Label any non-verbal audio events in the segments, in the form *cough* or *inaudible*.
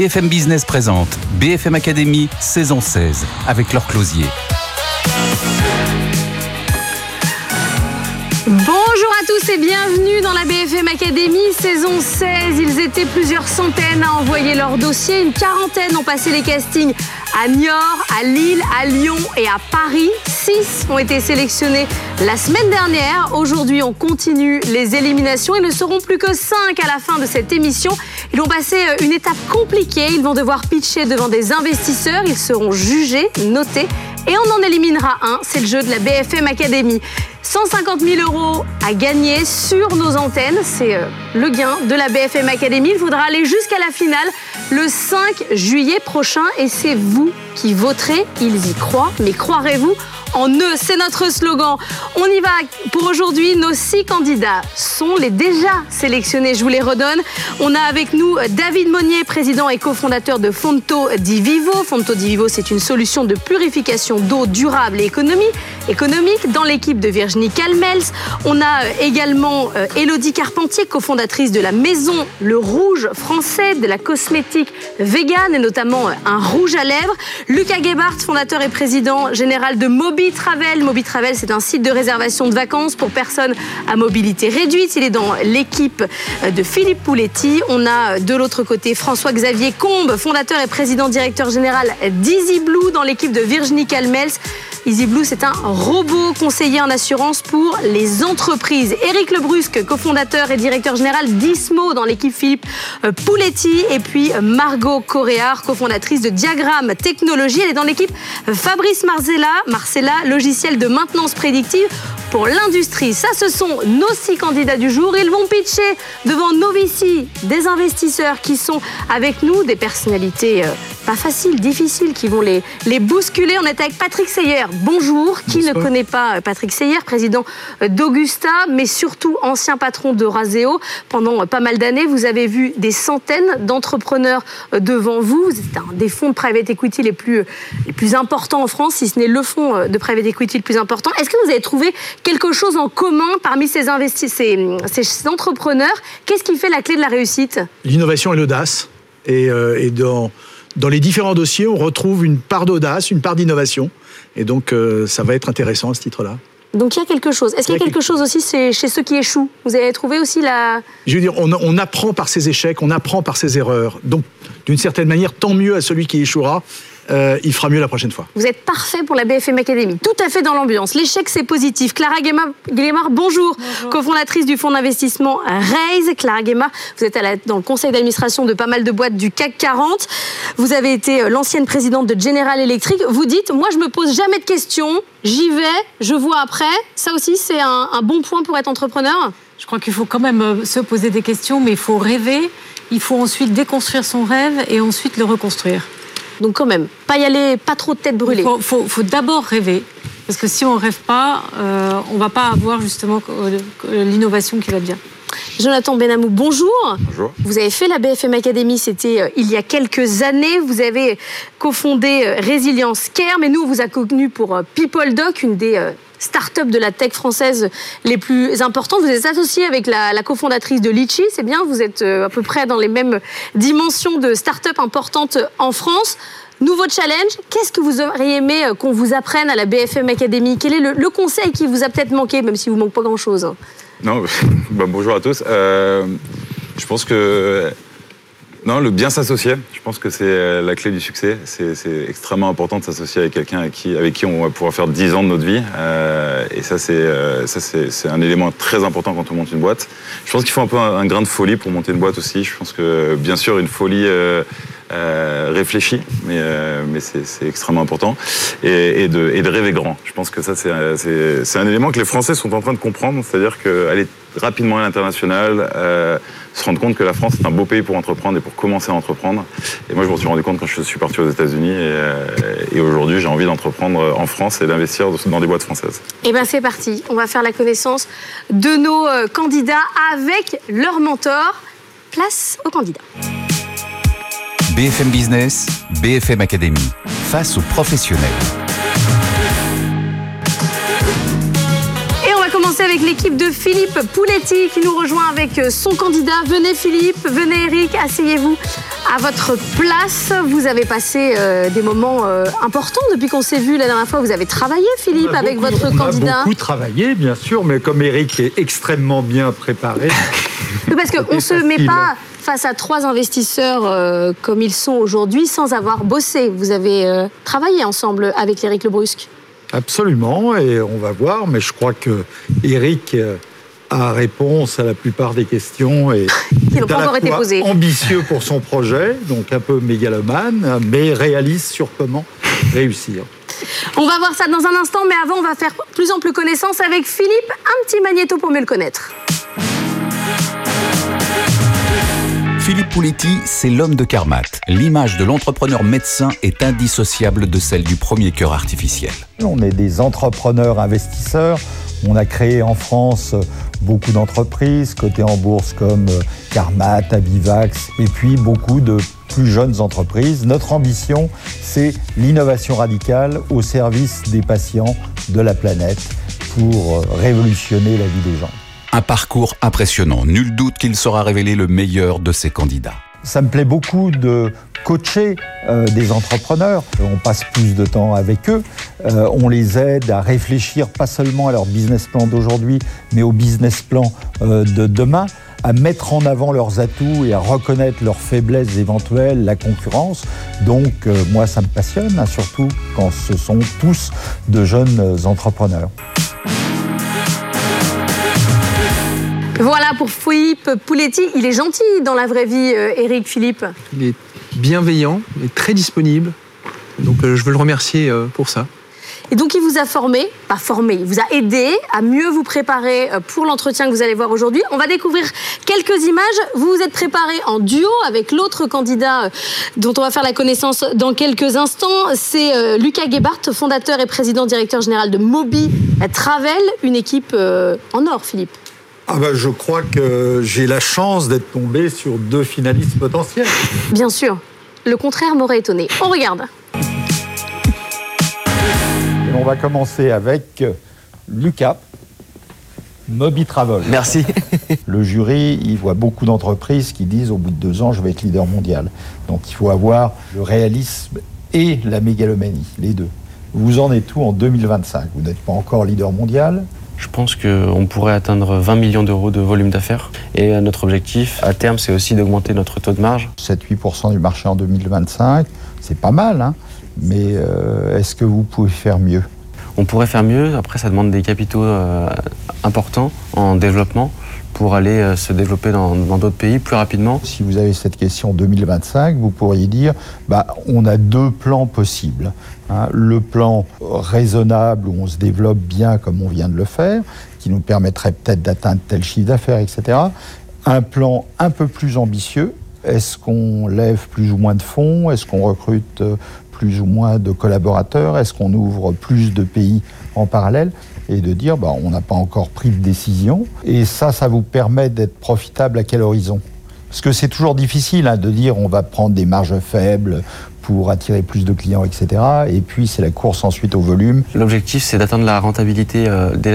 BFM Business présente BFM Academy saison 16 avec leur closier. Bonjour à tous et bienvenue dans la BFM Academy saison 16. Ils étaient plusieurs centaines à envoyer leur dossier, une quarantaine ont passé les castings à Niort, à Lille, à Lyon et à Paris. Six ont été sélectionnés la semaine dernière. Aujourd'hui, on continue les éliminations. Ils ne seront plus que cinq à la fin de cette émission. Ils vont passer euh, une étape compliquée. Ils vont devoir pitcher devant des investisseurs. Ils seront jugés, notés et on en éliminera un. C'est le jeu de la BFM Academy. 150 000 euros à gagner sur nos antennes. C'est euh, le gain de la BFM Academy. Il faudra aller jusqu'à la finale le 5 juillet prochain et c'est vous qui voterez. Ils y croient, mais croirez-vous en eux? C'est notre slogan. On y va pour aujourd'hui. Nos six candidats sont les déjà sélectionnés. Je vous les redonne. On a avec nous David Monnier, président et cofondateur de Fonto di Vivo. Fonto di Vivo, c'est une solution de purification d'eau durable et économie, économique dans l'équipe de Virginie On a également Elodie Carpentier, cofondatrice de la maison Le Rouge français, de la cosmétique vegan et notamment un rouge à lèvres. Lucas Gebhardt, fondateur et président général de Mobi Mobitravel. Mobitravel, c'est un site de réservation de vacances pour personnes à mobilité réduite. Il est dans l'équipe de Philippe Pouletti. On a de l'autre côté François-Xavier Combe, fondateur et président directeur général d'Easy Blue dans l'équipe de Virginie Calmels. Easy Blue, c'est un robot conseiller en assurance pour les entreprises. Éric Lebrusque, cofondateur et directeur général d'Ismo dans l'équipe Philippe Pouletti. Et puis Margot Coréard, cofondatrice de Diagramme Technologie. Elle est dans l'équipe Fabrice Marcella. Logiciel de maintenance prédictive pour l'industrie. Ça, ce sont nos six candidats du jour. Ils vont pitcher devant nos VC, des investisseurs qui sont avec nous, des personnalités pas faciles, difficiles, qui vont les, les bousculer. On est avec Patrick Seyer. Bonjour. Qui ne connaît pas Patrick Seyer, président d'Augusta, mais surtout ancien patron de Raseo. Pendant pas mal d'années, vous avez vu des centaines d'entrepreneurs devant vous. C'est un des fonds de private equity les plus, les plus importants en France, si ce n'est le fonds de private equity le plus important. Est-ce que vous avez trouvé quelque chose en commun parmi ces, ces, ces entrepreneurs? Qu'est-ce qui fait la clé de la réussite? L'innovation et l'audace. Et, euh, et dans, dans les différents dossiers, on retrouve une part d'audace, une part d'innovation. Et donc, euh, ça va être intéressant à ce titre-là. Donc il y a quelque chose. Est-ce qu'il y a quelque chose aussi chez ceux qui échouent? Vous avez trouvé aussi la... Je veux dire, on, on apprend par ses échecs, on apprend par ses erreurs. Donc, d'une certaine manière, tant mieux à celui qui échouera. Euh, il fera mieux la prochaine fois. Vous êtes parfait pour la BFM Academy, tout à fait dans l'ambiance. L'échec, c'est positif. Clara Guémard, bonjour, bonjour. cofondatrice du fonds d'investissement Raise. Clara Guémard, vous êtes à la, dans le conseil d'administration de pas mal de boîtes du CAC 40. Vous avez été l'ancienne présidente de General Electric. Vous dites, moi, je me pose jamais de questions, j'y vais, je vois après. Ça aussi, c'est un, un bon point pour être entrepreneur? Je crois qu'il faut quand même se poser des questions, mais il faut rêver. Il faut ensuite déconstruire son rêve et ensuite le reconstruire. Donc quand même, pas y aller, pas trop de tête brûlée. Il faut, faut, faut d'abord rêver. Parce que si on ne rêve pas, euh, on ne va pas avoir justement l'innovation qui va bien. Jonathan Benamou, bonjour. Bonjour. Vous avez fait la BFM Academy, c'était euh, il y a quelques années. Vous avez cofondé euh, Résilience Care, mais nous, on vous a connu pour euh, People Doc, une des euh, start-up de la tech française les plus importantes. Vous êtes associé avec la, cofondatrice de Litchi, c'est bien, vous êtes euh, à peu près dans les mêmes dimensions de start-up importantes en France. Nouveau challenge, qu'est-ce que vous auriez aimé euh, qu'on vous apprenne à la BFM Academy? Quel est le, le, conseil qui vous a peut-être manqué, même s'il vous manque pas grand-chose? Non, *laughs* bah, bonjour à tous. Euh, je pense que non, le bien s'associer, je pense que c'est la clé du succès. C'est extrêmement important de s'associer avec quelqu'un avec qui, on va pouvoir faire 10 ans de notre vie. Euh, et ça, c'est euh, un élément très important quand on monte une boîte. Je pense qu'il faut un peu un, un, grain de folie pour monter une boîte aussi. Je pense que, bien sûr, une folie... Euh, euh, réfléchi, mais, euh, c'est extrêmement important, et, de, rêver grand. Je pense que ça, c'est un élément que les Français sont en train de comprendre, c'est-à-dire qu'aller rapidement à l'international, euh, se rendre compte que la France est un beau pays pour entreprendre et pour commencer à entreprendre. Et moi, je me suis rendu compte quand je suis parti aux États-Unis, et, et aujourd'hui, j'ai envie d'entreprendre en France et d'investir dans des boîtes françaises. Et bien, c'est parti. On va faire la connaissance de nos candidats avec leur mentor. Place aux candidats. BFM Business, BFM Academy, face aux professionnels. Et on va commencer avec l'équipe de Philippe Pouletti qui nous rejoint avec son candidat. Venez Philippe, venez Eric, asseyez-vous À votre place, vous avez passé euh, des moments euh, importants depuis qu'on s'est vu la dernière fois. Vous avez travaillé, Philippe, On avec beaucoup- votre on candidat. a beaucoup travaillé, bien sûr, mais comme Eric est extrêmement bien préparé, Parce qu'on *laughs* ne se met pas face à trois investisseurs euh, comme ils sont aujourd'hui sans avoir bossé. Vous avez euh, travaillé ensemble avec Éric Lebrusque. absolument, et on va voir, mais je crois que Eric euh, a réponse à la plupart des questions et *laughs* Qui n'ont pas encore été posées. ambitieux pour son projet, donc un peu mégalomane, mais réaliste sur comment réussir. On va voir ça dans un instant, mais avant, on va faire plus ample connaissance avec Philippe. Un petit magnéto pour mieux le connaître. Philippe Pouletti, c'est l'homme de Carmat. L'image de l'entrepreneur médecin est indissociable de celle du premier cœur artificiel. On est des entrepreneurs investisseurs. On a créé en France beaucoup d'entreprises cotées en bourse comme Carmat, Abivax et puis beaucoup de plus jeunes entreprises. Notre ambition, c'est l'innovation radicale au service des patients de la planète pour révolutionner la vie des gens. Un parcours impressionnant. Nul doute qu'il saura révéler le meilleur de ses candidats. Ça me plaît beaucoup de coacher euh, des entrepreneurs. On passe plus de temps avec eux. Euh, on les aide à réfléchir pas seulement à leur business plan d'aujourd'hui, mais au business plan euh, de demain, à mettre en avant leurs atouts et à reconnaître leurs faiblesses éventuelles, la concurrence. Donc euh, moi, ça me passionne, hein, surtout quand ce sont tous de jeunes euh, entrepreneurs. Voilà pour Philippe Pouletti. Il est gentil dans la vraie vie, euh, Éric Philippe. Il est bienveillant, il est très disponible. Donc euh, je veux le remercier euh, pour ça. Et donc, il vous a formé, pas formé, il vous a aidé à mieux vous préparer euh, pour l'entretien que vous allez voir aujourd'hui. On va découvrir quelques images. Vous vous êtes préparé en duo avec l'autre candidat euh, dont on va faire la connaissance dans quelques instants. C'est euh, Lucas Gebhardt, fondateur et président directeur général de Mobi Travel, une équipe euh, en or, Philippe. Ah ben, je crois que j'ai la chance d'être tombé sur deux finalistes potentiels. Bien sûr. Le contraire m'aurait étonné. On regarde. Et on va commencer avec euh, Lucas, Moby Travel. Merci. *laughs* Le jury, il voit beaucoup d'entreprises qui disent au bout de deux ans, je vais être leader mondial. Donc il faut avoir le réalisme et la mégalomanie, les deux. Vous en êtes où en 2025 Vous n'êtes pas encore leader mondial. Je pense qu'on pourrait atteindre 20 millions d'euros de volume d'affaires. Et euh, notre objectif à terme, c'est aussi d'augmenter notre taux de marge. 7-8% du marché en 2025, c'est pas mal, hein mais euh, est-ce que vous pouvez faire mieux? On pourrait faire mieux. Après, ça demande des capitaux euh, importants en développement pour aller euh, se développer dans d'autres pays plus rapidement. Si vous avez cette question 2025, vous pourriez dire, bah, on a deux plans possibles. hein. Le plan raisonnable où on se développe bien comme on vient de le faire, qui nous permettrait peut-être d'atteindre tel chiffre d'affaires, etc. Un plan un peu plus ambitieux. Est-ce qu'on lève plus ou moins de fonds? Est-ce qu'on recrute euh, plus ou moins de collaborateurs? Est-ce qu'on ouvre plus de pays en parallèle? Et de dire bah, on n'a pas encore pris de décision. Et ça, ça vous permet d'être profitable à quel horizon? Parce que c'est toujours difficile hein, de dire on va prendre des marges faibles pour attirer plus de clients, etc. Et puis c'est la course ensuite au volume. L'objectif, c'est d'atteindre la rentabilité euh, dès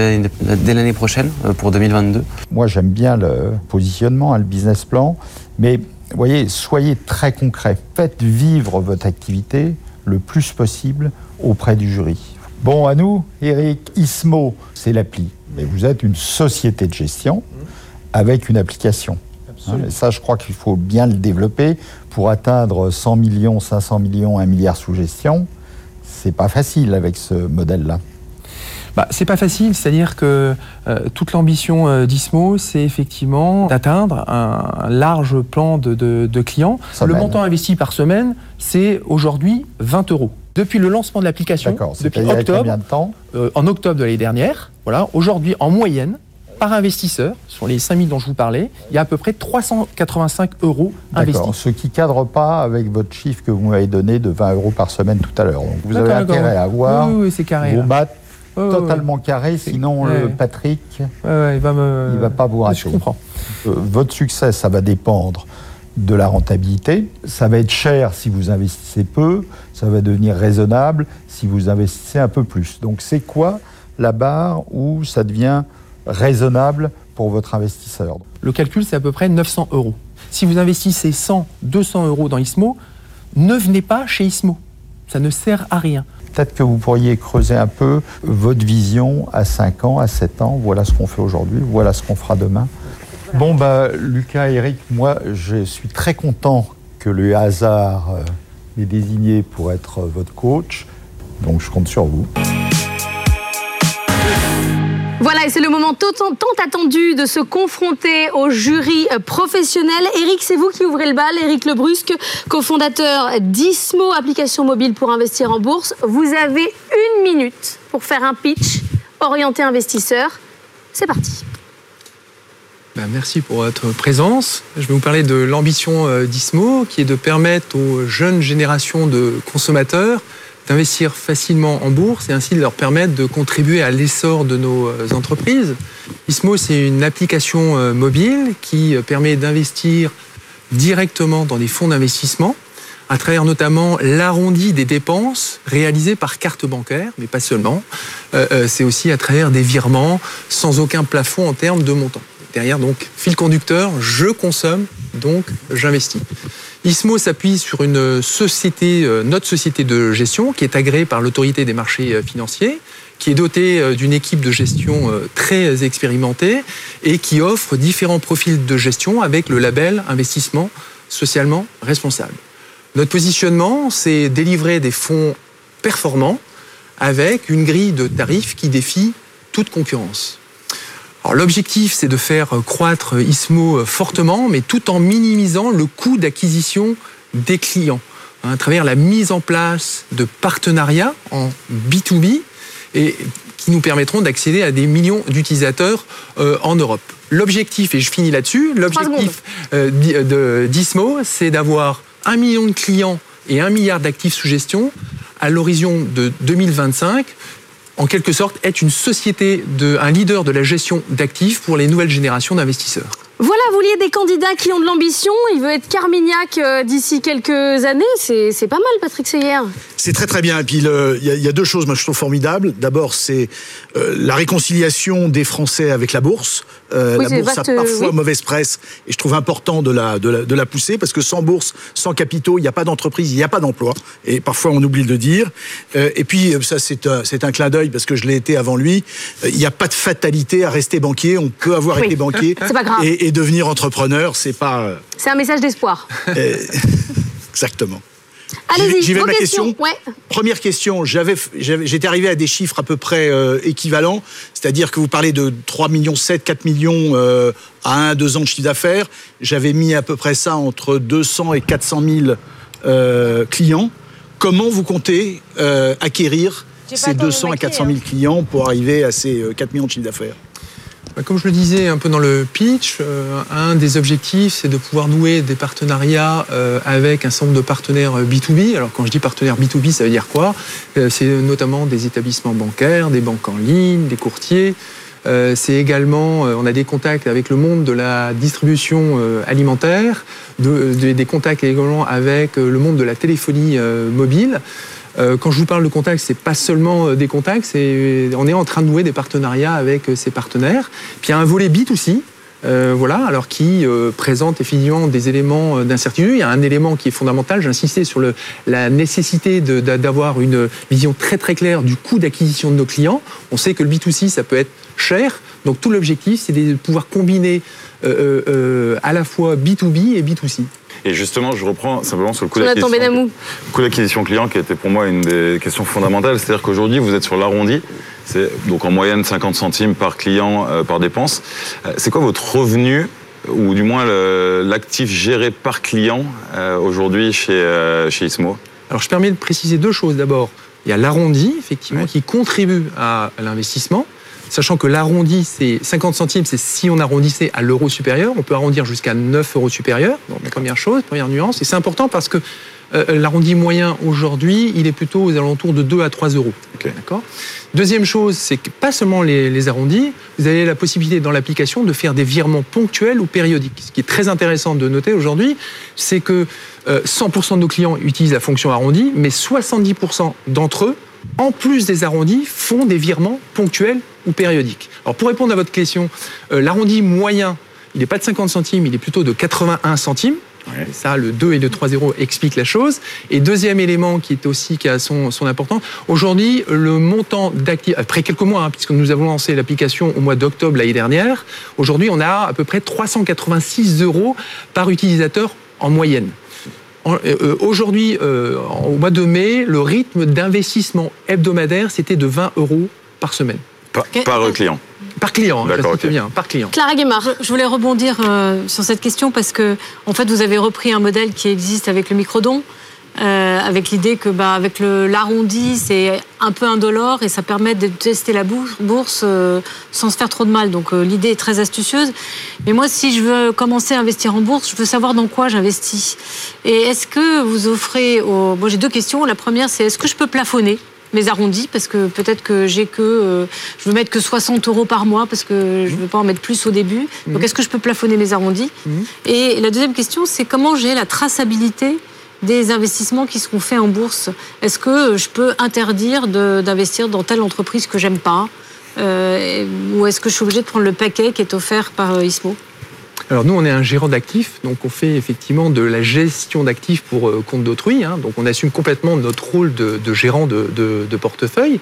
l'année- prochaine, euh, pour 2022. Moi, j'aime bien le positionnement, hein, le business plan, mais vous voyez, soyez très concret. Faites vivre votre activité le plus possible auprès du jury. Bon, à nous, Eric, Ismo, c'est l'appli. Mais vous êtes une société de gestion avec une application. Hein, et ça, je crois qu'il faut bien le développer pour atteindre 100 millions, 500 millions, 1 milliard sous gestion. C'est pas facile avec ce modèle-là. Bah, c'est pas facile, c'est-à-dire que euh, toute l'ambition euh, d'ISMO, c'est effectivement d'atteindre un, un large plan de, de- de clients. Semaine. Le montant investi par semaine, c'est aujourd'hui 20 euros. Depuis le lancement de l'application, depuis octobre, combien de temps euh, en octobre de l'année dernière, voilà, aujourd'hui, en moyenne, par investisseur, sur les 5000 dont je vous parlais, il y a à peu près 385 euros investis. Ce qui cadre pas avec votre chiffre que vous m'avez donné de 20 euros par semaine tout à l'heure. Donc vous avez intérêt à avoir Oui, oui, carré. vos là. maths Ouais, ouais, totalement carrés, sinon le Patrick. Ouais, ouais, il va me. il va pas vous rater. Je comprends. Euh, votre succès, ça va dépendre de la rentabilité. Ça va être cher si vous investissez peu. Ça va devenir raisonnable si vous investissez un peu plus. Donc c'est quoi la barre où ça devient raisonnable pour votre investisseur? Le calcul, c'est à peu près 900 euros. Si vous investissez 100, 200 euros dans Ismo, ne venez pas chez Ismo. Ça ne sert à rien. Peut-être que vous pourriez creuser un peu votre vision à 5 ans, à 7 ans. Voilà ce qu'on fait aujourd'hui, voilà ce qu'on fera demain. Bon, bah, Lucas, Eric, moi, je suis très content que le hasard euh, m'ait désigné pour être votre coach. Donc, je compte sur vous. Voilà, et c'est le moment tant, attendu de se confronter au jury euh, professionnel. Eric, c'est vous qui ouvrez le bal. Eric Lebrusque, cofondateur d'Ismo, application mobile pour investir en bourse. Vous avez une minute pour faire un pitch orienté investisseur. C'est parti. Ben, merci pour votre présence. Je vais vous parler de l'ambition euh, d'ISMO, qui est de permettre aux jeunes générations de consommateurs d'investir facilement en bourse et ainsi de leur permettre de contribuer à l'essor de nos euh, entreprises. ISMO, c'est une application euh, mobile qui euh, permet d'investir directement dans des fonds d'investissement à travers notamment l'arrondi des dépenses réalisées par carte bancaire, mais pas seulement. c'est aussi à travers des virements sans aucun plafond en termes de montant. Derrière, donc, fil conducteur, je consomme, donc j'investis. ISMO s'appuie sur une société, euh, notre société de gestion, qui est agréée par l'autorité des marchés euh, financiers, qui est dotée euh, d'une équipe de gestion très expérimentée et qui offre différents profils de gestion avec le label investissement socialement responsable. Notre positionnement, c'est délivrer des fonds performants avec une grille de tarifs qui défie toute concurrence. L'objectif, c'est de faire croître Ismo fortement, mais tout en minimisant le coût d'acquisition des clients, hein, à travers la mise en place de partenariats en B2B et qui nous permettront d'accéder à des millions d'utilisateurs euh, en Europe. L'objectif, et je finis là-dessus, l'objectif euh, d'Ismo, c'est d'avoir un million de clients et un milliard d'actifs sous gestion à l'horizon de 2025 en quelque sorte, être une société, de, un leader de la gestion d'actifs pour les nouvelles générations d'investisseurs. Voilà, vous liez des candidats qui ont de l'ambition. Il veut être Carmignac euh, d'ici quelques années. C'est pas mal, Patrick Seyer. C'est très très bien. Et puis il y, a deux choses, moi je trouve formidables. D'abord, c'est euh, la réconciliation des Français avec la bourse. Euh, la bourse a parfois mauvaise presse et je trouve important de la, de la, pousser parce que sans bourse, sans capitaux, il n'y a pas d'entreprise, il n'y a pas d'emploi. Et parfois on oublie de le dire. et puis ça c'est un, un clin d'œil parce que je l'ai été avant lui. Il n'y a pas de fatalité à rester banquier. On peut avoir été banquier. *laughs* Et, et devenir entrepreneur, c'est pas. Euh, c'est un message d'espoir. *laughs* Euh, *laughs* exactement. Allez-y, j'y vais ma question. Ouais. Première question, j'avais, j'étais arrivé à des chiffres à peu près euh, équivalents, c'est-à-dire que vous parlez de 3 millions 7, 4 millions à 1 2 ans de chiffre d'affaires. J'avais mis à peu près ça entre 200 et 400 000 clients. Comment vous comptez acquérir ces 200 à 400 000 clients pour arriver à ces 4 millions de chiffre d'affaires? Comme je le disais un peu dans le pitch, euh, un des objectifs, c'est de pouvoir nouer des partenariats euh, avec un certain nombre de partenaires B2B. Euh, Alors quand je dis partenaires B2B, ça veut dire quoi? C'est notamment des établissements bancaires, des banques en ligne, des courtiers. c'est également, on a des contacts avec le monde de la distribution alimentaire, des contacts également avec le monde de la téléphonie mobile. Euh, quand je vous parle de contacts, c'est pas seulement euh, des contacts, c'est on est en train de nouer des partenariats avec euh, ces partenaires. Puis il y a un volet bit aussi. voilà, alors qui présente effectivement des éléments d'incertitude. Il y a un élément qui est fondamental. J'insistais sur la nécessité d'avoir une vision très très claire du coût d'acquisition de nos clients. On sait que le B2C, ça peut être cher. Donc tout l'objectif, c'est de pouvoir combiner à la fois B2B et B2C. Et justement, je reprends simplement sur le coût d'acquisition. client qui était pour moi une des questions fondamentales. C'est-à-dire qu'aujourd'hui, vous êtes sur l'arrondi. C'est donc en moyenne 50 centimes par client euh, par dépense. Euh, c'est quoi votre revenu ou du moins l'actif géré par client euh, aujourd'hui chez, chez Ismo? Alors je permets de préciser deux choses. D'abord, il y a l'arrondi, effectivement, qui contribue à l'investissement sachant que l'arrondi, c'est 50 centimes, c'est si on arrondissait à l'euro supérieur, on peut arrondir jusqu'à 9 euros supérieurs. Donc, première chose, première nuance. Et c'est important parce que euh, l'arrondi moyen aujourd'hui, il est plutôt aux alentours de 2 à 3 euros. D'accord? Deuxième chose, c'est que pas seulement les, arrondis, vous avez la possibilité dans l'application de faire des virements ponctuels ou périodiques. Ce qui est très intéressant de noter aujourd'hui, c'est que 100% euh, de nos clients utilisent la fonction arrondi, mais 70% d'entre eux en plus des arrondis, font des virements ponctuels ou périodiques. Alors pour répondre à votre question, euh, l'arrondi moyen, il n'est pas de 50 centimes, il est plutôt de 81 centimes. Ça, le 2 et le 3-0 expliquent la chose. Et deuxième élément qui est aussi qui a son, son importance, aujourd'hui, le montant d'actifs, après quelques mois, hein, puisque nous avons lancé l'application au mois d'octobre l'année dernière, aujourd'hui, on a à peu près 386 euros par utilisateur en moyenne. Euh, euh, aujourd'hui, euh, au mois de mai, le rythme d'investissement hebdomadaire, c'était de 20 euros par semaine. Par, par client par client, hein, bien, par client. Clara Guémard. Je voulais rebondir sur cette question parce que, en fait, vous avez repris un modèle qui existe avec le microdon. Euh, avec l'idée que bah, avec l'arrondi, c'est un peu indolore et ça permet de tester la bourse euh, sans se faire trop de mal. Donc euh, l'idée est très astucieuse. Mais moi, si je veux commencer à investir en bourse, je veux savoir dans quoi j'investis. Et est-ce que vous offrez... Bon, j'ai deux questions. La première, c'est est-ce que je peux plafonner mes arrondis? Parce que peut-être que j'ai que je veux mettre que 60 euros par mois parce que je ne veux pas en mettre plus au début. Donc est-ce que je peux plafonner mes arrondis? Mmh. Et la deuxième question, c'est comment j'ai la traçabilité des investissements qui seront faits en bourse. Est-ce que je peux interdire d'investir dans telle entreprise que j'aime pas euh, Ou est-ce que je suis obligé de prendre le paquet qui est offert par euh, ISMO? Alors nous, on est un gérant d'actifs, donc on fait effectivement de la gestion d'actifs pour euh, compte d'autrui. Hein. donc on assume complètement notre rôle de, gérant de, portefeuille.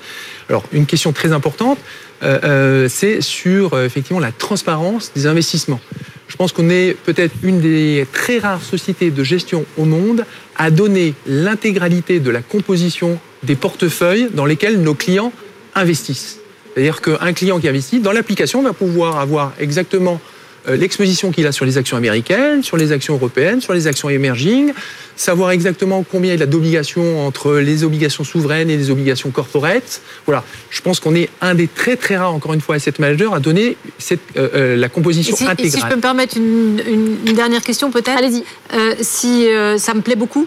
Alors une question très importante, c'est sur effectivement la transparence des investissements. Je pense qu'on est peut-être une des très rares sociétés de gestion au monde à donner l'intégralité de la composition des portefeuilles dans lesquels nos clients investissent. C'est-à-dire qu'un client qui investit dans l'application va pouvoir avoir exactement l'exposition qu'il a sur les actions américaines, sur les actions européennes, sur les actions emerging, savoir exactement combien il a d'obligations entre les obligations souveraines et les obligations corporates. Voilà, je pense qu'on est un des très très rares, encore une fois, asset manager à donner cette, euh, euh, la composition intégrale. Et si je peux me permettre une, dernière question peut-être? Allez-y. si ça me plaît beaucoup,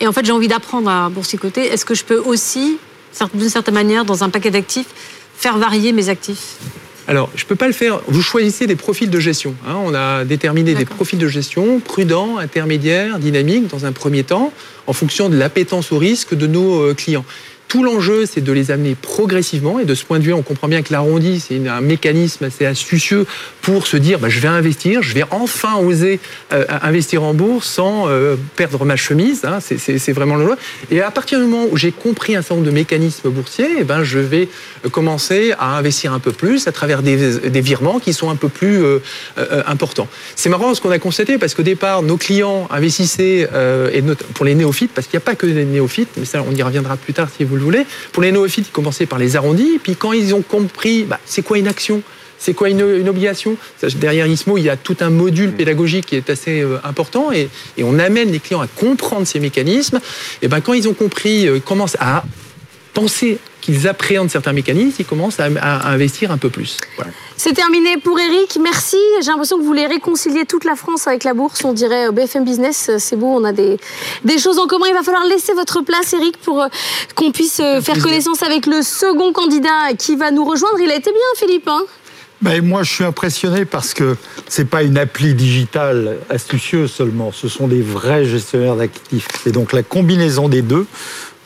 et en fait j'ai envie d'apprendre à boursicoter, est-ce que je peux aussi, d'une certaine manière, dans un paquet d'actifs, faire varier mes actifs? Alors, je ne peux pas le faire. Vous choisissez des profils de gestion. Hein. On a déterminé des profils de gestion prudents, intermédiaires, dynamiques dans un premier temps, en fonction de l'appétence au risque de nos euh, clients. Tout l'enjeu, c'est de les amener progressivement. Et de ce point de vue, on comprend bien que l'arrondi, c'est un mécanisme assez astucieux pour se dire, bah, je vais investir, je vais enfin oser euh, investir en bourse sans euh, perdre ma chemise. Hein. c'est vraiment le Et à partir du moment où j'ai compris un certain nombre de mécanismes boursiers, eh ben, je vais commencer à investir un peu plus à travers des, virements qui sont un peu plus euh, importants. C'est marrant ce qu'on a constaté parce qu'au départ, nos clients investissaient, pour les néophytes, parce qu'il n'y a pas que les néophytes, mais ça, on y reviendra plus tard si vous Pour les néophytes, ils commençaient par les arrondis, puis quand ils ont compris, bah, c'est quoi une action? C'est quoi une, obligation? Derrière ISMO, il y a tout un module pédagogique qui est assez euh, important et, on amène les clients à comprendre ces mécanismes. Et ben, quand ils ont compris, ils euh, commencent à penser qu'ils appréhendent certains mécanismes, ils commencent à, investir un peu plus. C'est terminé pour Eric. Merci. J'ai l'impression que vous voulez réconcilier toute la France avec la bourse. On dirait euh, BFM Business. C'est beau, on a des, des choses en commun. Il va falloir laisser votre place, Eric, pour qu'on puisse faire connaissance avec le second candidat qui va nous rejoindre. Il a été bien, Philippe. Hein? Ben, moi, je suis impressionné parce que c'est pas une appli digitale astucieuse seulement. Ce sont des vrais gestionnaires d'actifs. Et donc la combinaison des deux.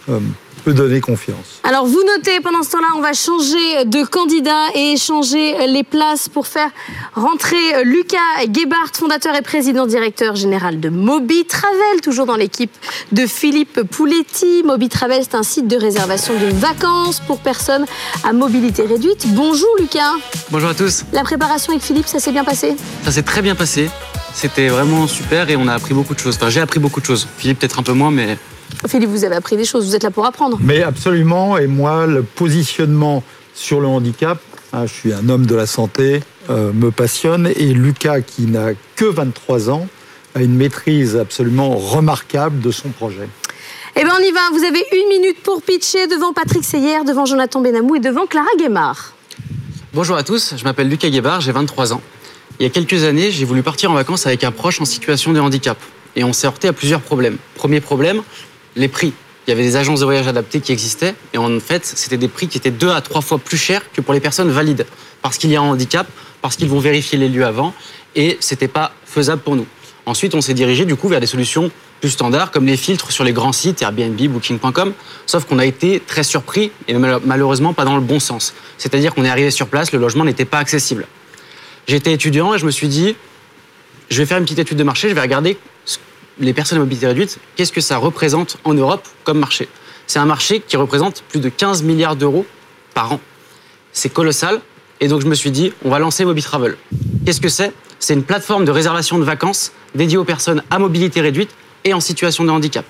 Euh, peut donner confiance. Alors vous notez, pendant ce temps-là, on va changer de candidat et échanger les places pour faire rentrer Lucas Gebhardt, fondateur et président directeur général de Moby Travel, toujours dans l'équipe de Philippe Pouletti. Moby Travel, c'est un site de réservation de vacances pour personnes à mobilité réduite. Bonjour Lucas. Bonjour à tous. La préparation avec Philippe, ça s'est bien passé? Ça s'est très bien passé. C'était vraiment super et on a appris beaucoup de choses. Enfin, j'ai appris beaucoup de choses. Philippe peut-être un peu moins, mais Philippe, vous avez appris des choses, vous êtes là pour apprendre. Mais absolument, et moi, le positionnement sur le handicap, hein, je suis un homme de la santé, euh, me passionne, et Lucas, qui n'a que 23 ans, a une maîtrise absolument remarquable de son projet. Eh bien, on y va. Vous avez une minute pour pitcher devant Patrick Seyer, devant Jonathan Benamou et devant Clara Guémard. Bonjour à tous, je m'appelle Lucas Guébard, j'ai 23 ans. Il y a quelques années, j'ai voulu partir en vacances avec un proche en situation de handicap. Et on s'est heurté à plusieurs problèmes. Premier problème, les prix. Il y avait des agences de voyage adaptées qui existaient, et en fait, c'était des prix qui étaient deux à trois fois plus chers que pour les personnes valides, parce qu'il y a un handicap, parce qu'ils vont vérifier les lieux avant, et c'était pas faisable pour nous. Ensuite, on s'est dirigé du coup vers des solutions plus standards, comme les filtres sur les grands sites Airbnb, Booking.com, sauf qu'on a été très surpris, et malheureusement pas dans le bon sens. C'est-à-dire qu'on est arrivé sur place, le logement n'était pas accessible. J'étais étudiant et je me suis dit, je vais faire une petite étude de marché, je vais regarder les personnes à mobilité réduite, qu'est-ce que ça représente en Europe comme marché? C'est un marché qui représente plus de 15 milliards d'euros par an. C'est colossal. Et donc je me suis dit, on va lancer MobiTravel. Qu'est-ce que c'est? C'est une plateforme de réservation de vacances dédiée aux personnes à mobilité réduite et en situation de handicap.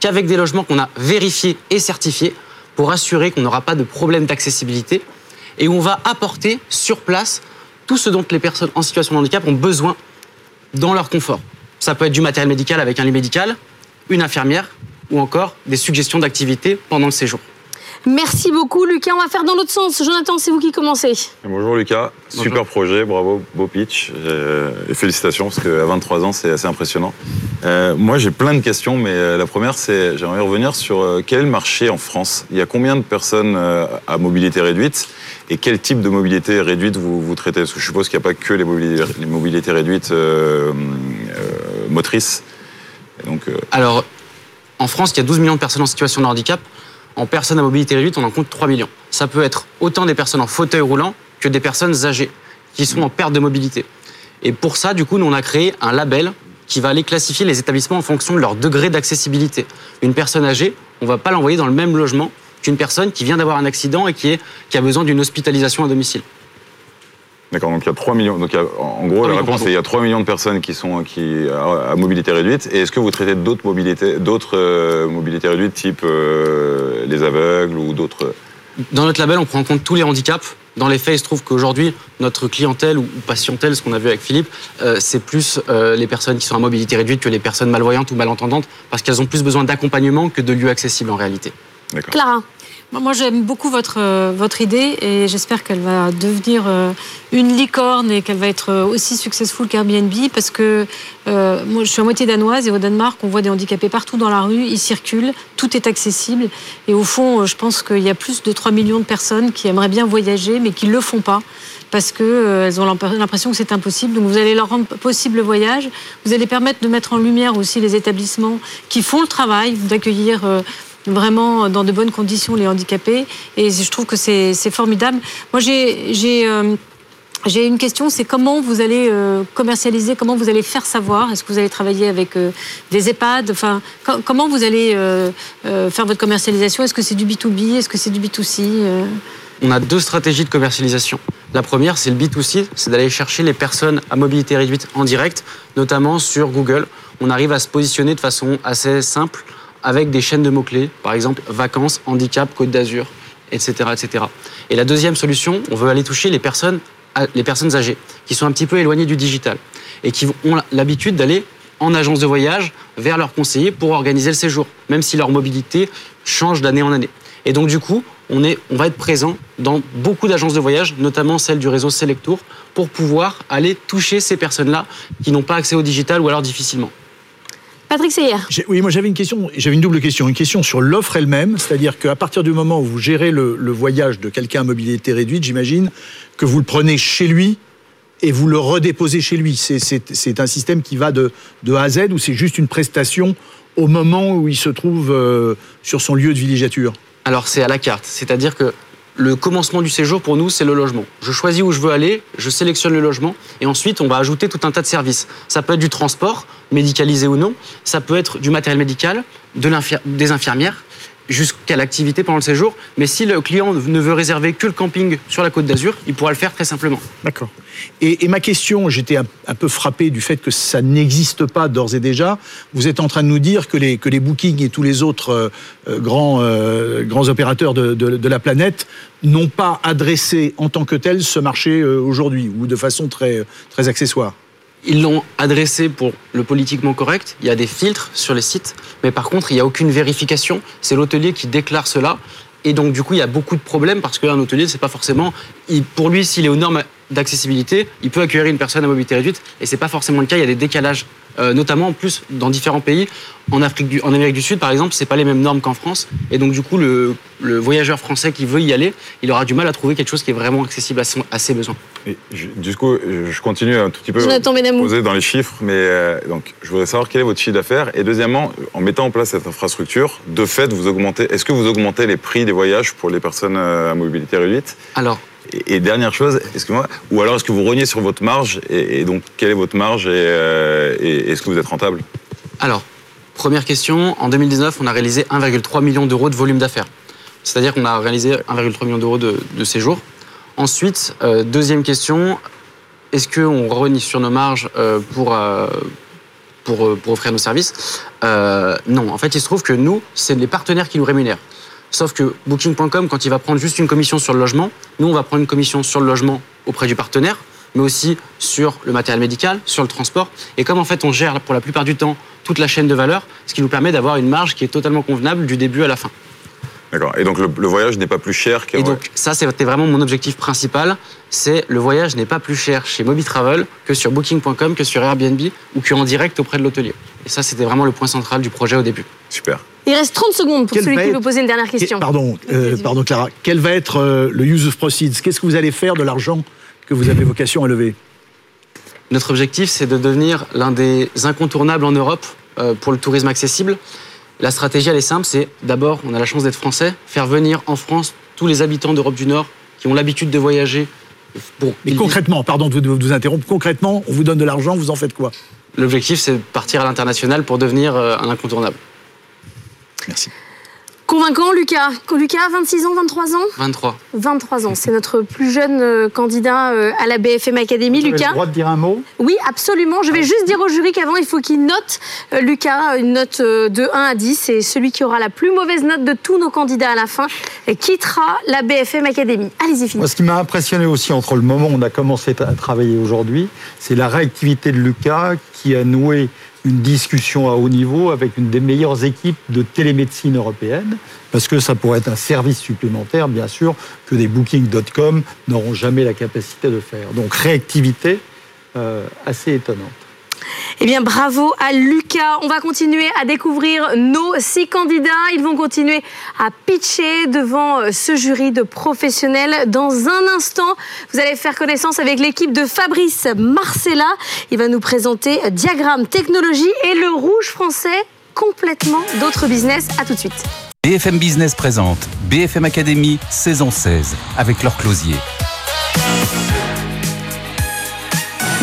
Qu'avec des logements qu'on a vérifiés et certifiés pour assurer qu'on n'aura pas de problème d'accessibilité et où on va apporter sur place tout ce dont les personnes en situation de handicap ont besoin dans leur confort. Ça peut être du matériel médical avec un lit médical, une infirmière ou encore des suggestions d'activités pendant le séjour. Merci beaucoup, Lucas. On va faire dans l'autre sens. Jonathan, c'est vous qui commencez. Bonjour, Lucas. Super projet, bravo, beau pitch. Euh, et félicitations, parce qu'à 23 ans, c'est assez impressionnant. Euh, moi, j'ai plein de questions, mais euh, la première, c'est j'aimerais revenir sur quel marché en France? Il y a combien de personnes à mobilité réduite? Et quel type de mobilité réduite vous, vous traitez? Parce que je suppose qu'il n'y a pas que les mobilités, les mobilités réduites motrices. donc, Alors, en France, il y a 12 millions de personnes en situation de handicap en personnes à mobilité réduite, on en compte 3 millions. Ça peut être autant des personnes en fauteuil roulant que des personnes âgées qui sont en perte de mobilité. Et pour ça, du coup, nous, on a créé un label qui va aller classifier les établissements en fonction de leur degré d'accessibilité. Une personne âgée, on ne va pas l'envoyer dans le même logement qu'une personne qui vient d'avoir un accident et qui, a besoin d'une hospitalisation à domicile. D'accord, donc il y a 3 millions. Donc en gros, la réponse, qu'il y a 3 millions de personnes qui sont qui, à, mobilité réduite. Et est-ce que vous traitez d'autres mobilités, d'autres euh, mobilités réduites, type euh, les aveugles ou d'autres Dans notre label, on prend en compte tous les handicaps. Dans les faits, il se trouve qu'aujourd'hui, notre clientèle ou patientèle, ce qu'on a vu avec Philippe, euh, c'est plus les personnes qui sont à mobilité réduite que les personnes malvoyantes ou malentendantes, parce qu'elles ont plus besoin d'accompagnement que de lieux accessibles en réalité. Clara moi, j'aime beaucoup votre, euh, votre idée et j'espère qu'elle va devenir euh, une licorne et qu'elle va être euh, aussi successful qu'Airbnb parce que moi, je suis à moitié danoise et au Danemark, on voit des handicapés partout dans la rue, ils circulent, tout est accessible. Et au fond, je pense qu'il y a plus de 3 millions de personnes qui aimeraient bien voyager mais qui ne le font pas parce qu'elles ont l'impression que c'est impossible. Donc vous allez leur rendre possible le voyage. Vous allez permettre de mettre en lumière aussi les établissements qui font le travail, d'accueillir vraiment dans de bonnes conditions les handicapés. Et je trouve que c'est formidable. Moi, j'ai euh, une question, c'est comment vous allez euh, commercialiser, comment vous allez faire savoir? Est-ce que vous allez travailler avec euh, des EHPAD? Enfin, comment vous allez faire votre commercialisation? Est-ce que c'est du B2B Est-ce que c'est du B2C On a deux stratégies de commercialisation. La première, c'est le B2C, c'est d'aller chercher les personnes à mobilité réduite en direct, notamment sur Google. On arrive à se positionner de façon assez simple avec des chaînes de mots-clés, par exemple vacances, handicap, Côte d'Azur, etc., etc. Et la deuxième solution, on veut aller toucher les personnes, âgées, qui sont un petit peu éloignées du digital et qui ont l'habitude d'aller en agence de voyage vers leur conseiller pour organiser le séjour, même si leur mobilité change d'année en année. Et donc du coup, on va être présent dans beaucoup d'agences de voyage, notamment celle du réseau Selectour, pour pouvoir aller toucher ces personnes-là qui n'ont pas accès au digital ou alors difficilement. Patrick Seyer. Oui, moi j'avais une question, j'avais une double question. Une question sur l'offre elle-même, c'est-à-dire qu'à partir du moment où vous gérez le, voyage de quelqu'un à mobilité réduite, j'imagine que vous le prenez chez lui et vous le redéposez chez lui. C'est un système qui va de, de A à Z ou c'est juste une prestation au moment où il se trouve euh, sur son lieu de villégiature? Alors c'est à la carte, c'est-à-dire que le commencement du séjour, pour nous, c'est le logement. Je choisis où je veux aller, je sélectionne le logement, et ensuite, on va ajouter tout un tas de services. Ça peut être du transport, médicalisé ou non, ça peut être du matériel médical, de des infirmières, jusqu'à l'activité pendant le séjour. Mais si le client ne veut réserver que le camping sur la côte d'Azur, il pourra le faire très simplement. D'accord. Et, ma question, j'étais un, peu frappé du fait que ça n'existe pas d'ores et déjà. Vous êtes en train de nous dire que les, que les bookings et tous les autres euh, euh, grands, euh, grands opérateurs de, de, la planète n'ont pas adressé en tant que tel ce marché aujourd'hui, ou de façon très, très accessoire. Ils l'ont adressé pour le politiquement correct. Il y a des filtres sur les sites, mais par contre, il n'y a aucune vérification. C'est l'hôtelier qui déclare cela. Et donc, du coup, il y a beaucoup de problèmes parce qu'un hôtelier, c'est pas forcément. pour lui, s'il est aux normes d'accessibilité, il peut accueillir une personne à mobilité réduite. Et c'est pas forcément le cas. Il y a des décalages euh, notamment en plus dans différents pays. En, Afrique du, en Amérique du Sud, par exemple, c'est pas les mêmes normes qu'en France. Et donc, du coup, le, voyageur français qui veut y aller, il aura du mal à trouver quelque chose qui est vraiment accessible à, ses besoins. du coup, je continue un tout petit peu à poser dans les chiffres, mais euh, donc, je voudrais savoir quel est votre chiffre d'affaires. Et deuxièmement, en mettant en place cette infrastructure, de fait, vous augmentez, est-ce que vous augmentez les prix des voyages pour les personnes euh, à mobilité réduite? Alors, Et, dernière chose, excusez-moi, ou alors est-ce que vous reniez sur votre marge et, donc quelle est votre marge et, est-ce que vous êtes rentable? Alors, première question, en 2019, on a réalisé 1,3 million d'euros de volume d'affaires. C'est-à-dire qu'on a réalisé 1,3 million d'euros de, séjours. Ensuite, euh, deuxième question, est-ce qu'on renie sur nos marges euh, pour, euh, pour, pour, offrir nos services? Non, en fait, il se trouve que nous, c'est les partenaires qui nous rémunèrent. Sauf que Booking.com, quand il va prendre juste une commission sur le logement, nous, on va prendre une commission sur le logement auprès du partenaire, mais aussi sur le matériel médical, sur le transport. Et comme en fait, on gère pour la plupart du temps toute la chaîne de valeur, ce qui nous permet d'avoir une marge qui est totalement convenable du début à la fin. D'accord. Et donc le, voyage n'est pas plus cher qu'un. Et donc ça, c'était vraiment mon objectif principal. C'est le voyage n'est pas plus cher chez Mobitravel que sur Booking.com, que sur Airbnb ou qu'en direct auprès de l'hôtelier. Et ça, c'était vraiment le point central du projet au début. Super. Il reste 30 secondes pour celui qui veut poser une dernière question. Pardon, euh, pardon Clara. Quel va être euh, le use of proceeds? Qu'est-ce que vous allez faire de l'argent que vous avez vocation à lever? Notre objectif, c'est de devenir l'un des incontournables en Europe euh, pour le tourisme accessible. La stratégie, elle est simple, c'est d'abord, on a la chance d'être français, faire venir en France tous les habitants d'Europe du Nord qui ont l'habitude de voyager. Pour Mais concrètement, pardon de vous, interrompre, concrètement, on vous donne de l'argent, vous en faites quoi? L'objectif, c'est de partir à l'international pour devenir euh, un incontournable. Merci. Convaincant, Lucas. Lucas, 26 ans, 23 ans 23. 23 ans. C'est notre plus jeune euh, candidat euh, à la BFM Academy. Vous Lucas. Avez le droit de dire un mot? Oui, absolument. Je vais juste dire au jury qu'avant, il faut qu'il note, euh, Lucas, une note de 1 à 10. Et celui qui aura la plus mauvaise note de tous nos candidats à la fin quittera la BFM Academy. Allez-y, Philippe. Ce qui m'a impressionné aussi entre le moment où on a commencé à travailler aujourd'hui, c'est la réactivité de Lucas qui a noué une discussion à haut niveau avec une des meilleures équipes de télémédecine européenne, parce que ça pourrait être un service supplémentaire, bien sûr, que des bookings.com n'auront jamais la capacité de faire. Donc réactivité euh, assez étonnante. Eh bien, bravo à Lucas. On va continuer à découvrir nos six candidats. Ils vont continuer à pitcher devant euh, ce jury de professionnels. Dans un instant, vous allez faire connaissance avec l'équipe de Fabrice Marcella. Il va nous présenter Diagramme Technologie et le rouge français complètement d'autres business. À tout de suite. BFM Business présente BFM Academy saison 16 avec leur closier.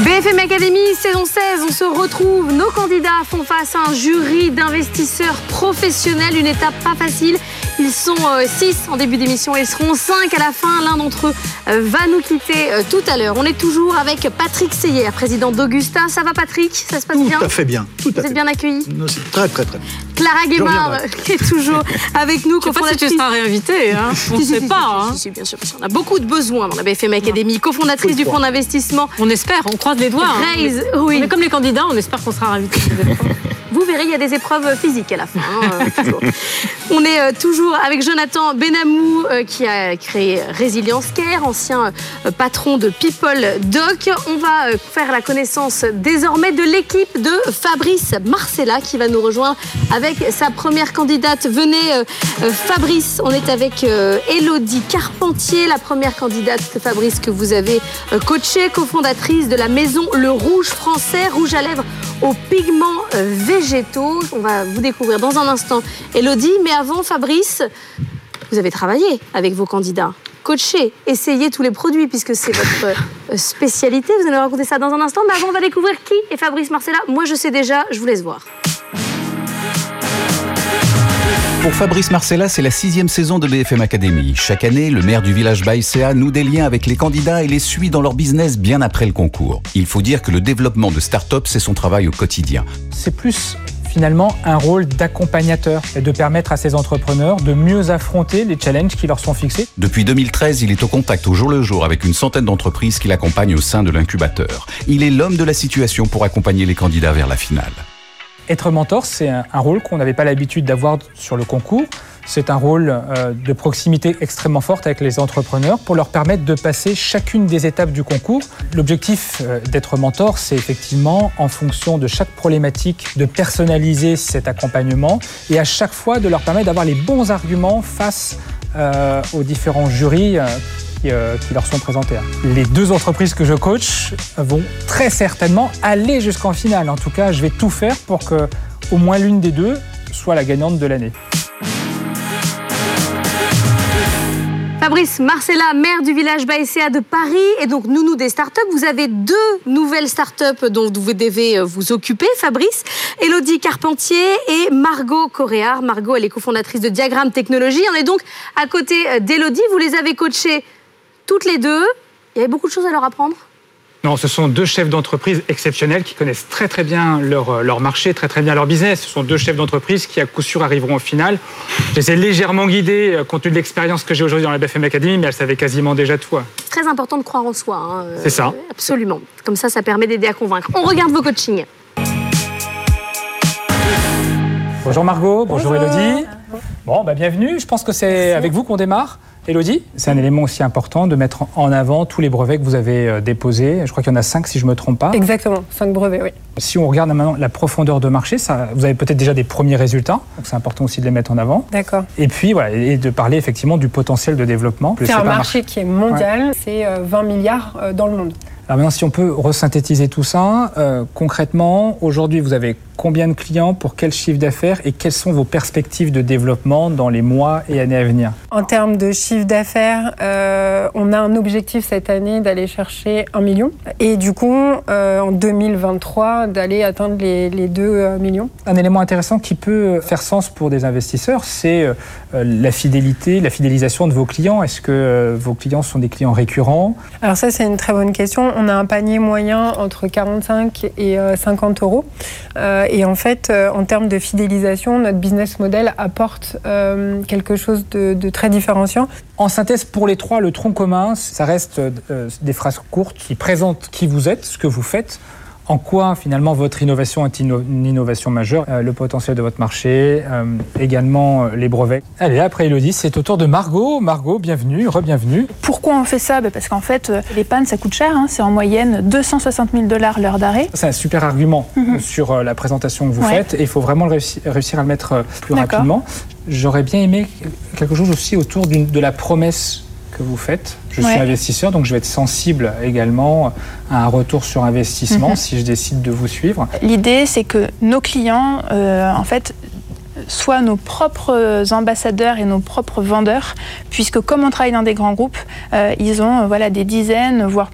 BFM Academy, saison 16, on se retrouve. Nos candidats font face à un jury d'investisseurs professionnels, une étape pas facile. Ils sont 6 euh, en début d'émission et ils seront 5 à la fin. L'un d'entre eux euh, va nous quitter euh, tout à l'heure. On est toujours avec Patrick Seyer, président d'Augusta. Ça va Patrick? Ça se passe bien? Tout à fait bien. Tout Vous êtes bien accueilli? Très très très. Clara Guémard qui est toujours avec nous. Je sais pas si tu seras réinvitée. Hein. On ne sait pas. Hein. bien sûr. On a beaucoup de besoins dans la BFM Academy. Cofondatrice du fonds d'investissement. On espère, on croise les doigts. Hein. Raise, oui. On est comme les candidats, on espère qu'on sera invité. *laughs* Vous verrez, il y a des épreuves physiques à la fin. Hein, *laughs* on est euh, avec Jonathan Benamou euh, qui a créé Résilience Care, ancien euh, patron de People Doc. On va faire la connaissance désormais de l'équipe de Fabrice Marcella qui va nous rejoindre avec sa première candidate. Venez Fabrice, on est avec Elodie Carpentier, la première candidate Fabrice que vous avez coachée, cofondatrice de la maison Le Rouge Français, rouge à lèvres aux pigments végétaux on va vous découvrir dans un instant Elodie. Mais avant, Fabrice, vous avez travaillé avec vos candidats. Coacher, essayer tous les produits puisque c'est votre euh, spécialité. Vous allez nous raconter ça dans un instant. Mais avant, on va découvrir qui est Fabrice Marcella. Moi, je sais déjà, je vous laisse voir. Pour Fabrice Marcella, c'est la sixième saison de BFM Academy. Chaque année, le maire du village Baïséa noue des liens avec les candidats et les suit dans leur business bien après le concours. Il faut dire que le développement de start-up, c'est son travail au quotidien. C'est plus finalement un rôle d'accompagnateur et de permettre à ces entrepreneurs de mieux affronter les challenges qui leur sont fixés. Depuis 2013, il est au contact au jour le jour avec une centaine d'entreprises qui l'accompagnent au sein de l'incubateur. Il est l'homme de la situation pour accompagner les candidats vers la finale. Être mentor, c'est un, rôle qu'on n'avait pas l'habitude d'avoir sur le concours. C'est un rôle euh, de proximité extrêmement forte avec les entrepreneurs pour leur permettre de passer chacune des étapes du concours. L'objectif euh, d'être mentor, c'est effectivement, en fonction de chaque problématique, de personnaliser cet accompagnement et à chaque fois de leur permettre d'avoir les bons arguments face euh, aux différents jurys qui, leur sont présentés. Les deux entreprises que je coach vont très certainement aller jusqu'en finale. En tout cas, je vais tout faire pour que au moins l'une des deux soit la gagnante de l'année. Fabrice Marcella, maire du village Baïséa de Paris et donc nounou des startups. Vous avez deux nouvelles startups dont vous devez euh, vous occuper, Fabrice. Elodie Carpentier et Margot Coréard. Margot, elle est cofondatrice de Diagramme Technologie. On est donc à côté euh, d'Elodie. Vous les avez coachées toutes les deux. Il y avait beaucoup de choses à leur apprendre non, ce sont deux chefs d'entreprise exceptionnels qui connaissent très très bien leur, euh, leur marché, très très bien leur business. Ce sont deux chefs d'entreprise qui à coup sûr arriveront au final. Je les ai légèrement guidés euh, compte tenu de l'expérience que j'ai aujourd'hui dans la BFM Academy, mais elles savaient quasiment déjà tout. C'est très important de croire en soi. Hein, C'est ça. Euh, absolument. Comme ça, ça permet d'aider à convaincre. On regarde vos coachings. Bonjour Margot, bonjour, Elodie. Bon, bah, bienvenue. Je pense que c'est avec vous qu'on démarre. Elodie, c'est un élément aussi important de mettre en avant tous les brevets que vous avez euh, déposés. Je crois qu'il y en a cinq si je ne me trompe pas. Exactement, cinq brevets, oui. Si on regarde maintenant la profondeur de marché, ça, vous avez peut-être déjà des premiers résultats, donc c'est important aussi de les mettre en avant. D'accord. Et puis voilà, et de parler effectivement du potentiel de développement. C'est un marché qui est mondial, c'est 20 euh, milliards euh, dans le monde. Alors maintenant, si on peut resynthétiser tout ça, concrètement, aujourd'hui, vous avez combien de clients, pour quel chiffre d'affaires et quelles sont vos perspectives de développement dans les mois et années à venir? En termes de chiffre d'affaires, euh, on a un objectif cette année d'aller chercher un million et du coup, euh, en 2023, d'aller atteindre les, les 2 euh, millions. Un élément intéressant qui peut faire sens pour des investisseurs, c'est la fidélité, la fidélisation de vos clients. Est-ce que vos clients sont des clients récurrents? Alors ça, c'est une très bonne question. On a un panier moyen entre 45 et 50 euros. Euh, et en fait, euh, en termes de fidélisation, notre business model apporte euh, quelque chose de, très différenciant. En synthèse, pour les trois, le tronc commun, ça reste des phrases courtes qui présentent qui vous êtes, ce que vous faites, en quoi finalement votre innovation est une innovation majeure euh, Le potentiel de votre marché, euh, également euh, les brevets. Allez, après Elodie, c'est au tour de Margot. Margot, bienvenue, re-bienvenue. Pourquoi on fait ça? Ben, Parce qu'en fait, les pannes, ça coûte cher. Hein. C'est en moyenne 260 000 dollars l'heure d'arrêt. C'est un super argument mhm. sur la présentation que vous faites et il faut vraiment réussir, à le mettre plus rapidement. J'aurais bien aimé quelque chose aussi autour de la promesse que vous faites. Je suis investisseur, donc je vais être sensible également à un retour sur investissement mhm. si je décide de vous suivre. L'idée, c'est que nos clients, euh, en fait, soient nos propres ambassadeurs et nos propres vendeurs, puisque comme on travaille dans des grands groupes, euh, ils ont voilà, des dizaines, voire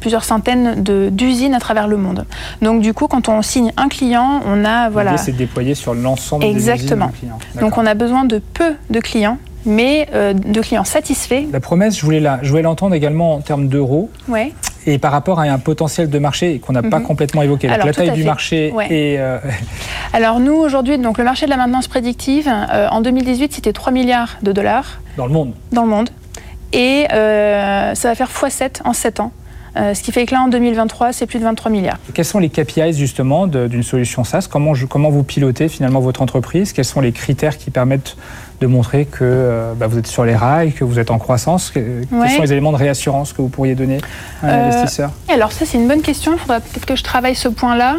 plusieurs centaines d'usines à travers le monde. Donc du coup, quand on signe un client, on a... Voilà, c'est déployé sur l'ensemble des Exactement. Donc on a besoin de peu de clients mais euh, de clients satisfaits. La promesse, je voulais l'entendre également en termes d'euros. Ouais. Et par rapport à un potentiel de marché qu'on n'a pas mhm. complètement évoqué. La taille du marché et. Euh, *laughs* Alors nous aujourd'hui, donc le marché de la maintenance prédictive, euh, en 2018, c'était 3 milliards de dollars. Dans le monde. Dans le monde. Et ça va faire x7 en 7 ans. ce qui fait que là, en 2023, c'est plus de 23 milliards. Quels sont les KPIs justement d'une solution SaaS? Comment, comment vous pilotez finalement votre entreprise? Quels sont les critères qui permettent de montrer que euh, bah, vous êtes sur les rails, que vous êtes en croissance Quels sont les éléments de réassurance que vous pourriez donner à un euh, Alors ça c'est une bonne question, il faudra peut-être que je travaille ce point-là.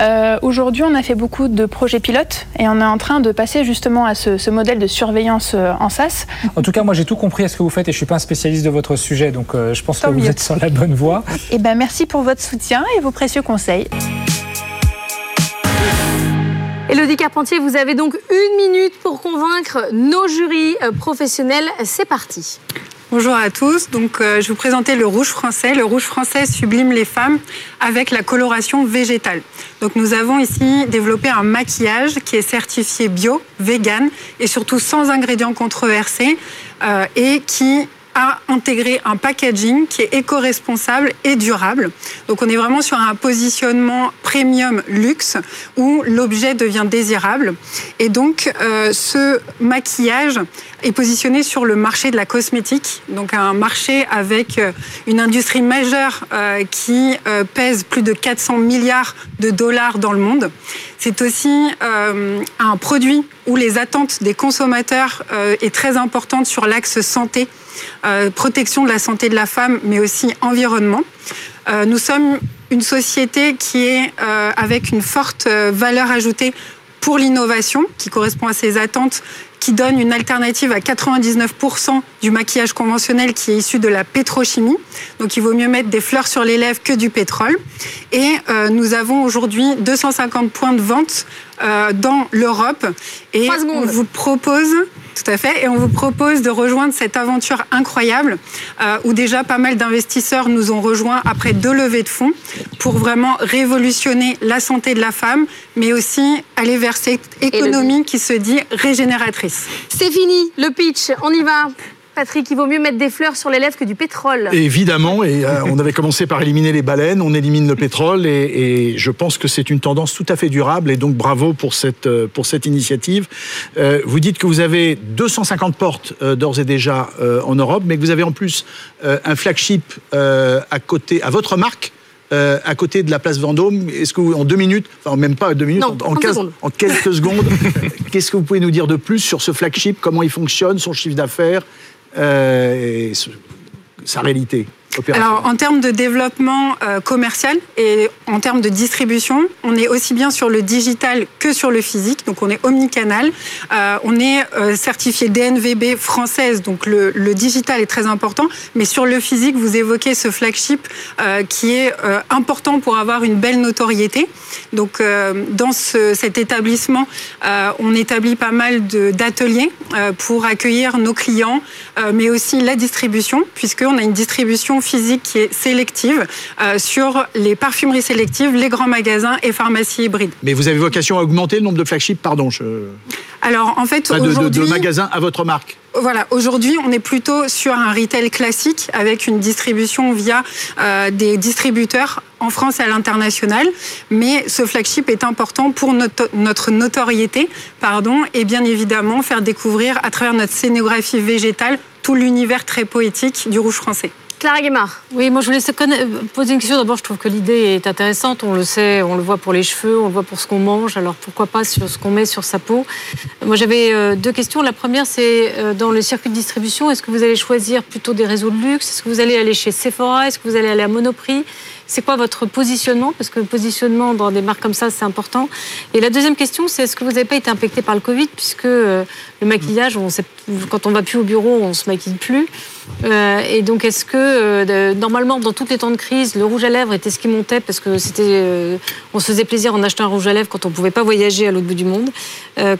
Euh, aujourd'hui on a fait beaucoup de projets pilotes et on est en train de passer justement à ce, modèle de surveillance en SaaS. En tout cas moi j'ai tout compris à ce que vous faites et je ne suis pas un spécialiste de votre sujet donc je pense que vous êtes sur la bonne voie. Et eh ben, merci pour votre soutien et vos précieux conseils. Elodie Carpentier, vous avez donc une minute pour convaincre nos jurys euh, professionnels. C'est parti. Bonjour à tous. Donc, euh, je vais vous présenter le rouge français. Le rouge français sublime les femmes avec la coloration végétale. Donc, nous avons ici développé un maquillage qui est certifié bio, vegan et surtout sans ingrédients controversés euh, et qui a intégré un packaging qui est éco-responsable et durable. Donc on est vraiment sur un positionnement premium luxe où l'objet devient désirable. Et donc euh, ce maquillage est positionné sur le marché de la cosmétique, donc un marché avec euh, une industrie majeure euh, qui pèse plus de 400 milliards de dollars dans le monde. C'est aussi un produit où les attentes des consommateurs est très importante sur l'axe santé euh, protection de la santé de la femme, mais aussi environnement. Euh, nous sommes une société qui est euh, avec une forte valeur ajoutée pour l'innovation, qui correspond à ces attentes, qui donne une alternative à 99% du maquillage conventionnel qui est issu de la pétrochimie. Donc il vaut mieux mettre des fleurs sur les lèvres que du pétrole. Et nous avons aujourd'hui 250 points de vente dans l'Europe. Et on vous propose Tout à fait. Et on vous propose de rejoindre cette aventure incroyable euh, où déjà pas mal d'investisseurs nous ont rejoints après deux levées de fonds pour vraiment révolutionner la santé de la femme, mais aussi aller vers cette économie qui se dit régénératrice. C'est fini, le pitch, on y va. Patrick, il vaut mieux mettre des fleurs sur les lèvres que du pétrole. Évidemment, et euh, on avait commencé par éliminer les baleines, on élimine le pétrole, et, je pense que c'est une tendance tout à fait durable, et donc bravo pour cette, euh, pour cette initiative. Euh, vous dites que vous avez 250 portes d'ores et déjà en Europe, mais que vous avez en plus un flagship à côté, à votre marque, à côté de la place Vendôme. Est-ce que vous, en deux minutes, enfin même pas deux minutes, en, en, quelques secondes, *laughs* qu'est-ce que vous pouvez nous dire de plus sur ce flagship? Comment il fonctionne, son chiffre d'affaires? Et sa réalité alors, en termes de développement euh, commercial et en termes de distribution, on est aussi bien sur le digital que sur le physique. Donc, on est omnicanal. Euh, on est euh, certifié DNVB française. Donc, le, digital est très important. Mais sur le physique, vous évoquez ce flagship qui est important pour avoir une belle notoriété. Donc, dans ce, cet établissement, on établit pas mal d'ateliers pour accueillir nos clients, mais aussi la distribution, puisqu'on a une distribution physique qui est sélective euh, sur les parfumeries sélectives, les grands magasins et pharmacies hybrides. Mais vous avez vocation à augmenter le nombre de flagships, pardon. Je... Alors en fait, aujourd'hui, de, magasins à votre marque. Voilà, aujourd'hui, on est plutôt sur un retail classique avec une distribution via euh, des distributeurs en France et à l'international. Mais ce flagship est important pour notre, notre notoriété, pardon, et bien évidemment faire découvrir à travers notre scénographie végétale tout l'univers très poétique du rouge français. Oui, moi je voulais poser une question. D'abord, je trouve que l'idée est intéressante. On le sait, on le voit pour les cheveux, on le voit pour ce qu'on mange. Alors pourquoi pas sur ce qu'on met sur sa peau? Moi j'avais euh, deux questions. La première, c'est euh, dans le circuit de distribution, est-ce que vous allez choisir plutôt des réseaux de luxe? Est-ce que vous allez aller chez Sephora? Est-ce que vous allez aller à Monoprix? C'est quoi votre positionnement? Parce que le positionnement dans des marques comme ça, c'est important. Et la deuxième question, c'est est-ce que vous n'avez pas été impacté par le Covid? Puisque euh, le maquillage, quand on va plus au bureau, on se maquille plus. Euh, et donc, est-ce que euh, normalement, dans tous les temps de crise, le rouge à lèvres était ce qui montait? Parce que c'était, on se faisait plaisir en achetant un rouge à lèvres quand on pouvait pas voyager à l'autre bout du monde.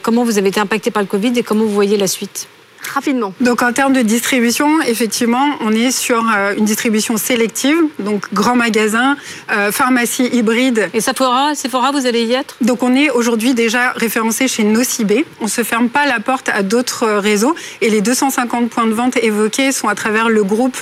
comment vous avez été impacté par le Covid et comment vous voyez la suite? Rapidement. Donc en termes de distribution, effectivement, on est sur euh, une distribution sélective, donc grand magasin, euh, pharmacie hybride. Et Sephora, Sephora, vous allez y être? Donc on est aujourd'hui déjà référencé chez Nocibé. On se ferme pas la porte à d'autres euh, réseaux et les 250 points de vente évoqués sont à travers le groupe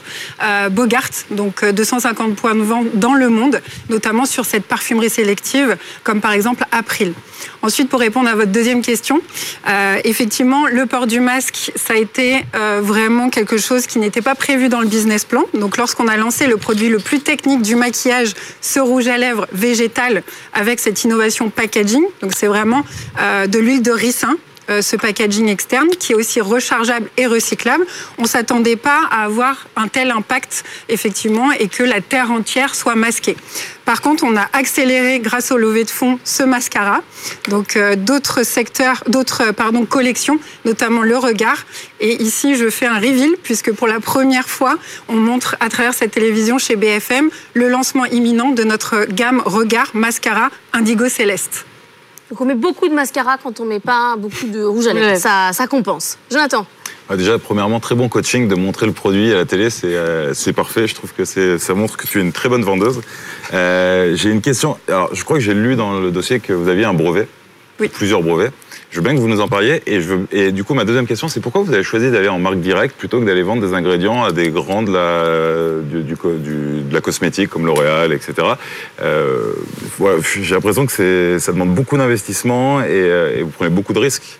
Bogart, donc 250 points de vente dans le monde, notamment sur cette parfumerie sélective, comme par exemple April. Ensuite, pour répondre à votre deuxième question, euh, effectivement, le port du masque, ça a été euh, vraiment quelque chose qui n'était pas prévu dans le business plan. Donc, lorsqu'on a lancé le produit le plus technique du maquillage, ce rouge à lèvres végétal, avec cette innovation packaging, donc c'est vraiment euh, de l'huile de ricin euh, ce packaging externe qui est aussi rechargeable et recyclable. On s'attendait pas à avoir un tel impact effectivement et que la terre entière soit masquée. Par contre, on a accéléré grâce au lever de fonds ce mascara. Donc euh, d'autres secteurs, d'autres pardon collections, notamment le regard. Et ici, je fais un reveal puisque pour la première fois, on montre à travers cette télévision chez BFM le lancement imminent de notre gamme regard mascara indigo céleste. Donc on met beaucoup de mascara quand on met pas beaucoup de rouge à lèvres. Ça, ça compense. Jonathan ah, Déjà, premièrement, très bon coaching de montrer le produit à la télé, c'est euh, parfait. Je trouve que ça montre que tu es une très bonne vendeuse. Euh, j'ai une question. Alors, je crois que j'ai lu dans le dossier que vous aviez un brevet, oui. plusieurs brevets. Je veux bien que vous nous en parliez. Et, du coup, ma deuxième question, c'est pourquoi vous avez choisi d'aller en marque directe plutôt que d'aller vendre des ingrédients à des grands de la, du, du, de la cosmétique comme L'Oréal, etc. Euh, J'ai l'impression que ça demande beaucoup d'investissement et, euh, et vous prenez beaucoup de risques.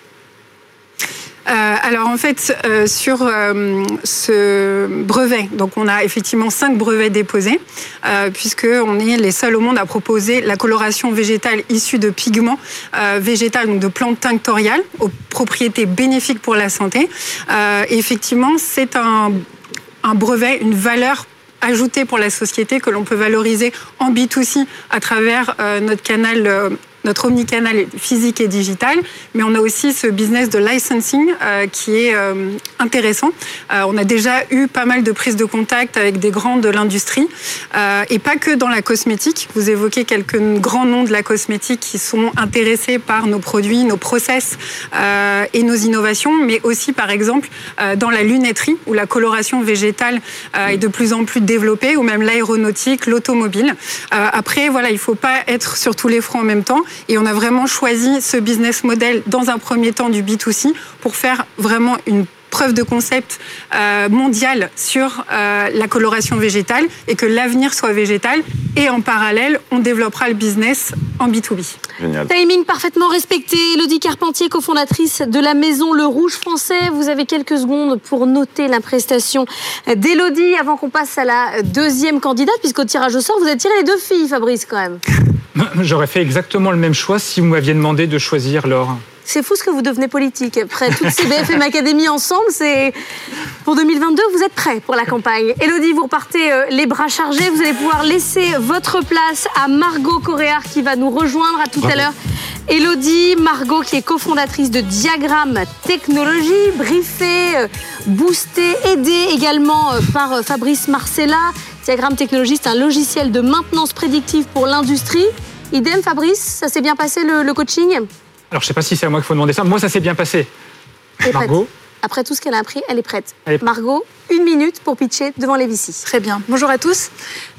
Euh, alors en fait, euh, sur euh, ce brevet, donc on a effectivement cinq brevets déposés, puisque on est les seuls au monde à proposer la coloration végétale issue de pigments végétales, donc de plantes tinctoriales, aux propriétés bénéfiques pour la santé. effectivement, c'est un, un brevet, une valeur ajoutée pour la société que l'on peut valoriser en B2C à travers notre canal notre omnicanal physique et digital, mais on a aussi ce business de licensing qui est intéressant. on a déjà eu pas mal de prises de contact avec des grands de l'industrie et pas que dans la cosmétique. Vous évoquez quelques grands noms de la cosmétique qui sont intéressés par nos produits, nos process et nos innovations, mais aussi par exemple dans la lunetterie où la coloration végétale est de plus en plus développée, ou même l'aéronautique, l'automobile. après, voilà, il ne faut pas être sur tous les fronts en même temps. Et on a vraiment choisi ce business model dans un premier temps du B2C pour faire vraiment une preuve de concept euh, mondiale sur euh, la coloration végétale et que l'avenir soit végétal. Et en parallèle, on développera le business en B2B. Génial. Timing parfaitement respecté. Elodie Carpentier, cofondatrice de la maison Le Rouge Français. Vous avez quelques secondes pour noter la prestation d'Elodie avant qu'on passe à la deuxième candidate, puisqu'au tirage au sort, vous avez tiré les deux filles, Fabrice, quand même. *laughs* J'aurais fait exactement le même choix si vous m'aviez demandé de choisir Laure. C'est fou ce que vous devenez politique. Après toutes ces BFM Academy ensemble, c'est pour 2022, vous êtes prêts pour la campagne. Elodie, vous repartez euh, les bras chargés. Vous allez pouvoir laisser votre place à Margot Coréard qui va nous rejoindre à tout à l'heure. Elodie, Margot qui est cofondatrice de Diagramme Technologie, briefée, euh, boostée, aidée également euh, par Fabrice Marcella. Diagramme Technologie, c'est un logiciel de maintenance prédictive pour l'industrie. Idem, Fabrice, ça s'est bien passé le coaching? Alors, je ne sais pas si c'est à moi qu'il faut demander ça. Moi, ça s'est bien passé. Margot Après tout ce qu'elle a appris, elle est prête. Margot, une minute pour pitcher devant les VC. Très bien. Bonjour à tous.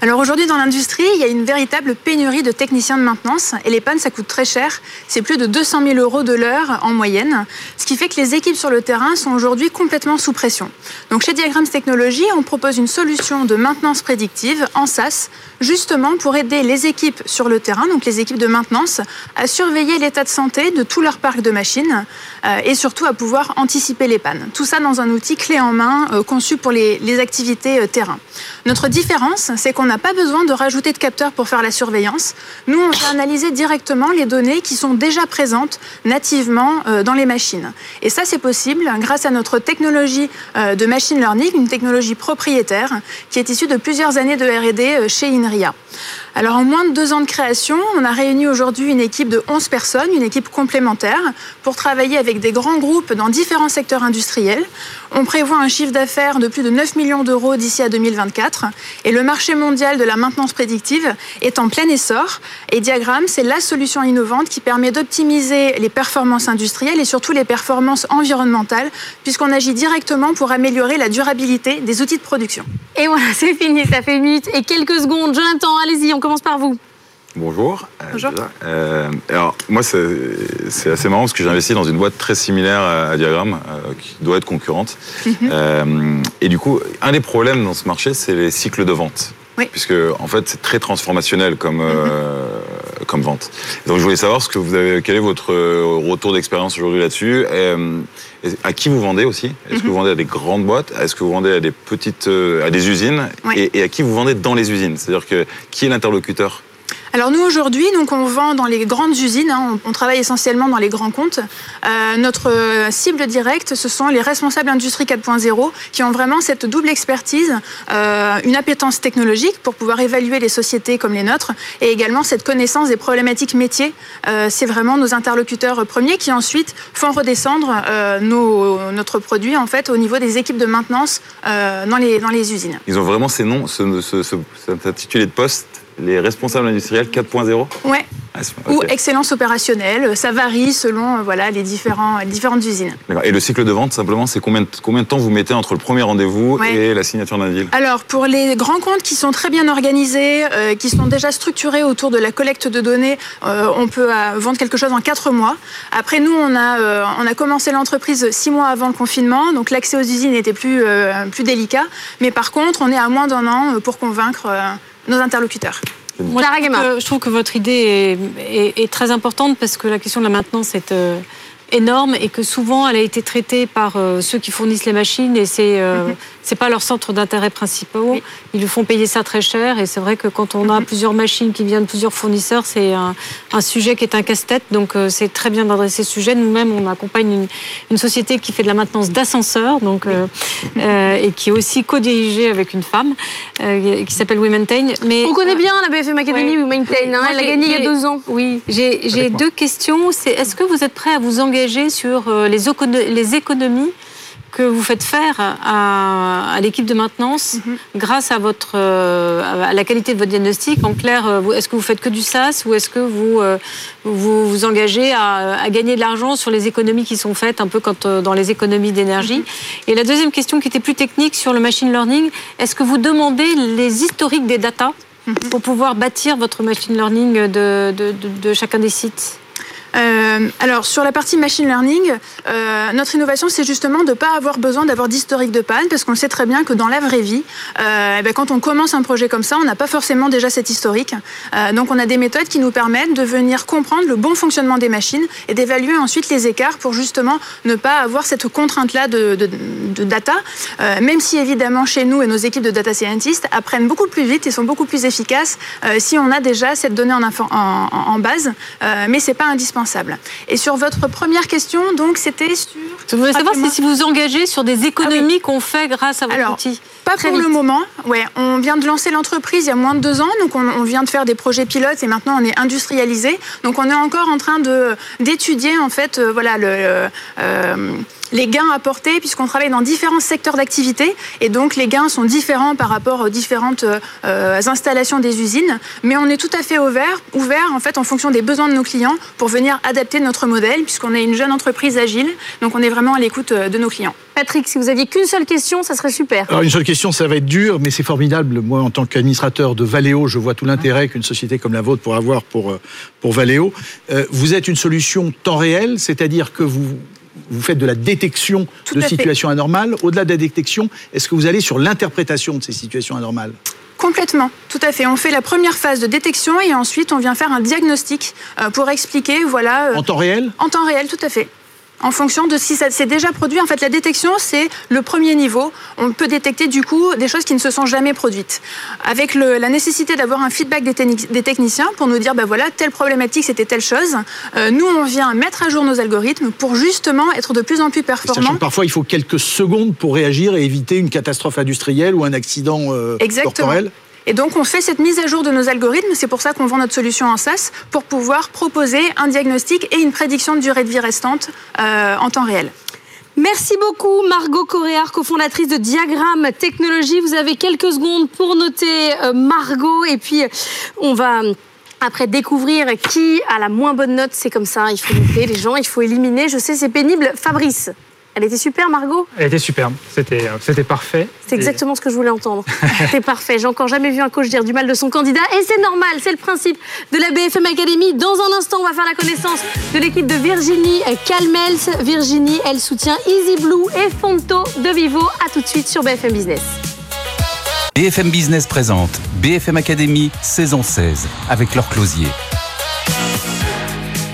Alors aujourd'hui, dans l'industrie, il y a une véritable pénurie de techniciens de maintenance et les pannes, ça coûte très cher. C'est plus de 200 000 euros de l'heure en moyenne, ce qui fait que les équipes sur le terrain sont aujourd'hui complètement sous pression. Donc chez Diagrams Technologies, on propose une solution de maintenance prédictive en SaaS, justement pour aider les équipes sur le terrain, donc les équipes de maintenance, à surveiller l'état de santé de tout leur parc de machines euh, et surtout à pouvoir anticiper les pannes. Tout ça dans un outil clé en main euh, conçu pour les, activités euh, terrain. Notre différence, c'est qu'on n'a pas besoin de rajouter de capteurs pour faire la surveillance. Nous, on va analyser directement les données qui sont déjà présentes nativement euh, dans les machines. Et ça, c'est possible grâce à notre technologie euh, de machine learning, une technologie propriétaire qui est issue de plusieurs années de R&D chez INRIA. Alors en moins de deux ans de création, on a réuni aujourd'hui une équipe de 11 personnes, une équipe complémentaire, pour travailler avec des grands groupes dans différents secteurs industriels. On prévoit un chiffre d'affaires de plus de 9 millions d'euros d'ici à 2024. Et le marché mondial de la maintenance prédictive est en plein essor. Et Diagram, c'est la solution innovante qui permet d'optimiser les performances industrielles et surtout les performances environnementales, puisqu'on agit directement pour améliorer la durabilité des outils de production. Et voilà, c'est fini, ça fait une minute et quelques secondes. Jonathan, allez-y, on commence par vous. Bonjour. Bonjour. Euh, alors, moi, c'est assez marrant parce que j'ai investi dans une boîte très similaire à Diagram, euh, qui doit être concurrente. Mhm. Euh, et du coup, un des problèmes dans ce marché, c'est les cycles de vente. Oui. Puisque, en fait, c'est très transformationnel comme, mhm. comme vente. Donc, je voulais savoir ce que vous avez, quel est votre retour d'expérience aujourd'hui là-dessus. à qui vous vendez aussi? Est-ce que vous mhm. vendez à des grandes boîtes? Est-ce que vous vendez à des petites, à des usines? Et, et, à qui vous vendez dans les usines? C'est-à-dire que qui est l'interlocuteur? Alors nous aujourd'hui, donc on vend dans les grandes usines, hein, on, travaille essentiellement dans les grands comptes. Euh, notre cible directe, ce sont les responsables industrie 4.0 qui ont vraiment cette double expertise, euh, une appétence technologique pour pouvoir évaluer les sociétés comme les nôtres et également cette connaissance des problématiques métiers. Euh, c'est vraiment nos interlocuteurs premiers qui ensuite font redescendre notre produit en fait au niveau des équipes de maintenance dans, les, dans les usines. Ils ont vraiment ces noms, ce, ce, cet intitulé de poste les responsables industriels 4.0 Ouais. Ah, Ou excellence opérationnelle, ça varie selon euh, voilà, les, différents, différentes usines. Et le cycle de vente, simplement, c'est combien, combien de temps vous mettez entre le premier rendez-vous et la signature d'un deal? Alors, pour les grands comptes qui sont très bien organisés, euh, qui sont déjà structurés autour de la collecte de données, euh, on peut vendre quelque chose en 4 mois. Après, nous, on a, on a commencé l'entreprise 6 mois avant le confinement, donc l'accès aux usines était plus, plus délicat. Mais par contre, on est à moins d'un an pour convaincre nos interlocuteurs. Moi, je, trouve que, votre idée est, très importante parce que la question de la maintenance est, euh, énorme et que souvent elle a été traitée par euh, ceux qui fournissent les machines et c'est euh, mhm. C'est pas leur centre d'intérêt principal. Ils lui font payer ça très cher et c'est vrai que quand on a mhm. plusieurs machines qui viennent de plusieurs fournisseurs, c'est un, un, sujet qui est un casse-tête. Donc euh, c'est très bien d'adresser ce sujet. Nous-mêmes, on accompagne une, une, société qui fait de la maintenance d'ascenseurs donc et qui est aussi co-dirigée avec une femme qui s'appelle Maintain. Mais on connaît bien la BFM Academy We Maintain. Hein, elle a gagné il y a deux ans. Oui, j'ai deux questions. C'est est-ce que vous êtes prêt à vous engager sur euh, les économies que vous faites faire à, l'équipe de maintenance mhm. grâce à, votre, euh, à la qualité de votre diagnostic En clair, euh, est-ce que vous faites que du SaaS ou est-ce que vous, vous vous engagez à, gagner de l'argent sur les économies qui sont faites, un peu comme dans les économies d'énergie mhm. Et la deuxième question qui était plus technique sur le machine learning, est-ce que vous demandez les historiques des data mhm. pour pouvoir bâtir votre machine learning de, de chacun des sites? Euh, alors sur la partie machine learning, euh, notre innovation c'est justement de ne pas avoir besoin d'avoir d'historique de panne parce qu'on sait très bien que dans la vraie vie, euh, eh ben, quand on commence un projet comme ça, on n'a pas forcément déjà cet historique. Donc on a des méthodes qui nous permettent de venir comprendre le bon fonctionnement des machines et d'évaluer ensuite les écarts pour justement ne pas avoir cette contrainte-là de, data, même si évidemment chez nous et nos équipes de data scientists apprennent beaucoup plus vite et sont beaucoup plus efficaces si on a déjà cette donnée en, en, en base, mais c'est pas indispensable et sur votre première question, donc c'était sur. Je voudrais savoir si vous vous engagez sur des économies ah qu'on fait grâce à votre Alors, outil. Pas pour le moment. Ouais, on vient de lancer l'entreprise il y a moins de deux ans, donc on, vient de faire des projets pilotes et maintenant on est industrialisé. Donc on est encore en train de d'étudier en fait, euh, voilà le. Euh, les gains apportés, puisqu'on travaille dans différents secteurs d'activité, et donc les gains sont différents par rapport aux différentes euh, installations des usines, mais on est tout à fait ouvert, ouvert en fait en fonction des besoins de nos clients pour venir adapter notre modèle, puisqu'on est une jeune entreprise agile, donc on est vraiment à l'écoute euh, de nos clients. Patrick, si vous aviez qu'une seule question, ça serait super. Alors une seule question, ça va être dur, mais c'est formidable. Moi, en tant qu'administrateur de Valeo, je vois tout l'intérêt qu'une société comme la vôtre pourrait avoir pour, euh, pour Valeo. vous êtes une solution temps réel, c'est-à-dire que vous vous faites de la détection de situations anormales. Au-delà de la détection, est-ce que vous allez sur l'interprétation de ces situations anormales? Complètement, tout à fait. On fait la première phase de détection et ensuite on vient faire un diagnostic euh, pour expliquer, voilà. Euh, en temps réel? En temps réel, tout à fait en fonction de si ça s'est déjà produit. En fait, la détection, c'est le premier niveau. On peut détecter du coup des choses qui ne se sont jamais produites. Avec la nécessité d'avoir un feedback des, techniciens pour nous dire, ben voilà, telle problématique, c'était telle chose. Euh, nous, on vient mettre à jour nos algorithmes pour justement être de plus en plus performants. Sachant que parfois, il faut quelques secondes pour réagir et éviter une catastrophe industrielle ou un accident euh, corporel. Et donc, on fait cette mise à jour de nos algorithmes. C'est pour ça qu'on vend notre solution en SaaS pour pouvoir proposer un diagnostic et une prédiction de durée de vie restante euh, en temps réel. Merci beaucoup Margot Coréard, cofondatrice de Diagramme Technologie. Vous avez quelques secondes pour noter euh, Margot et puis on va après découvrir qui a la moins bonne note. C'est comme ça, il faut noter les gens, il faut éliminer. Je sais, c'est pénible. Fabrice. Elle était super, Margot Elle était superbe. C'était, euh, c'était parfait. C'est exactement ce que je voulais entendre. *laughs* C'était parfait. J'ai encore jamais vu un coach dire du mal de son candidat. Et c'est normal. C'est le principe de la BFM Academy. Dans un instant, on va faire la connaissance de l'équipe de Virginie Calmels. Virginie, elle soutient Easy Blue et Fonto de Vivo. À tout de suite sur BFM Business. BFM Business présente BFM Academy saison 16 avec leur closier.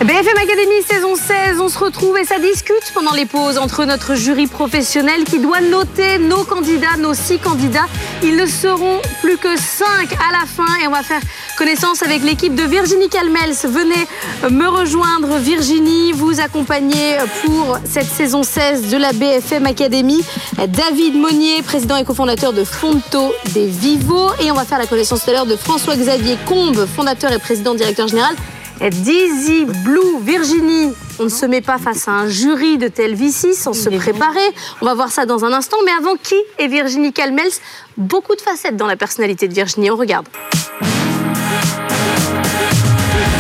BFM Academy saison 16, on se retrouve et ça discute pendant les pauses entre notre jury professionnel qui doit noter nos candidats, nos six candidats. Ils ne seront plus que cinq à la fin et on va faire connaissance avec l'équipe de Virginie Calmels. Venez me rejoindre Virginie, vous accompagner pour cette saison 16 de la BFM Academy. David Monnier, président et cofondateur de Fonto des Vivos et on va faire la connaissance tout à l'heure de François-Xavier Combe, fondateur et président directeur général Dizzy Blue Virginie. On ne se met pas face à un jury de TLV6 sans se préparer. On va voir ça dans un instant. Mais avant, qui est Virginie Calmels? Beaucoup de facettes dans la personnalité de Virginie. On regarde.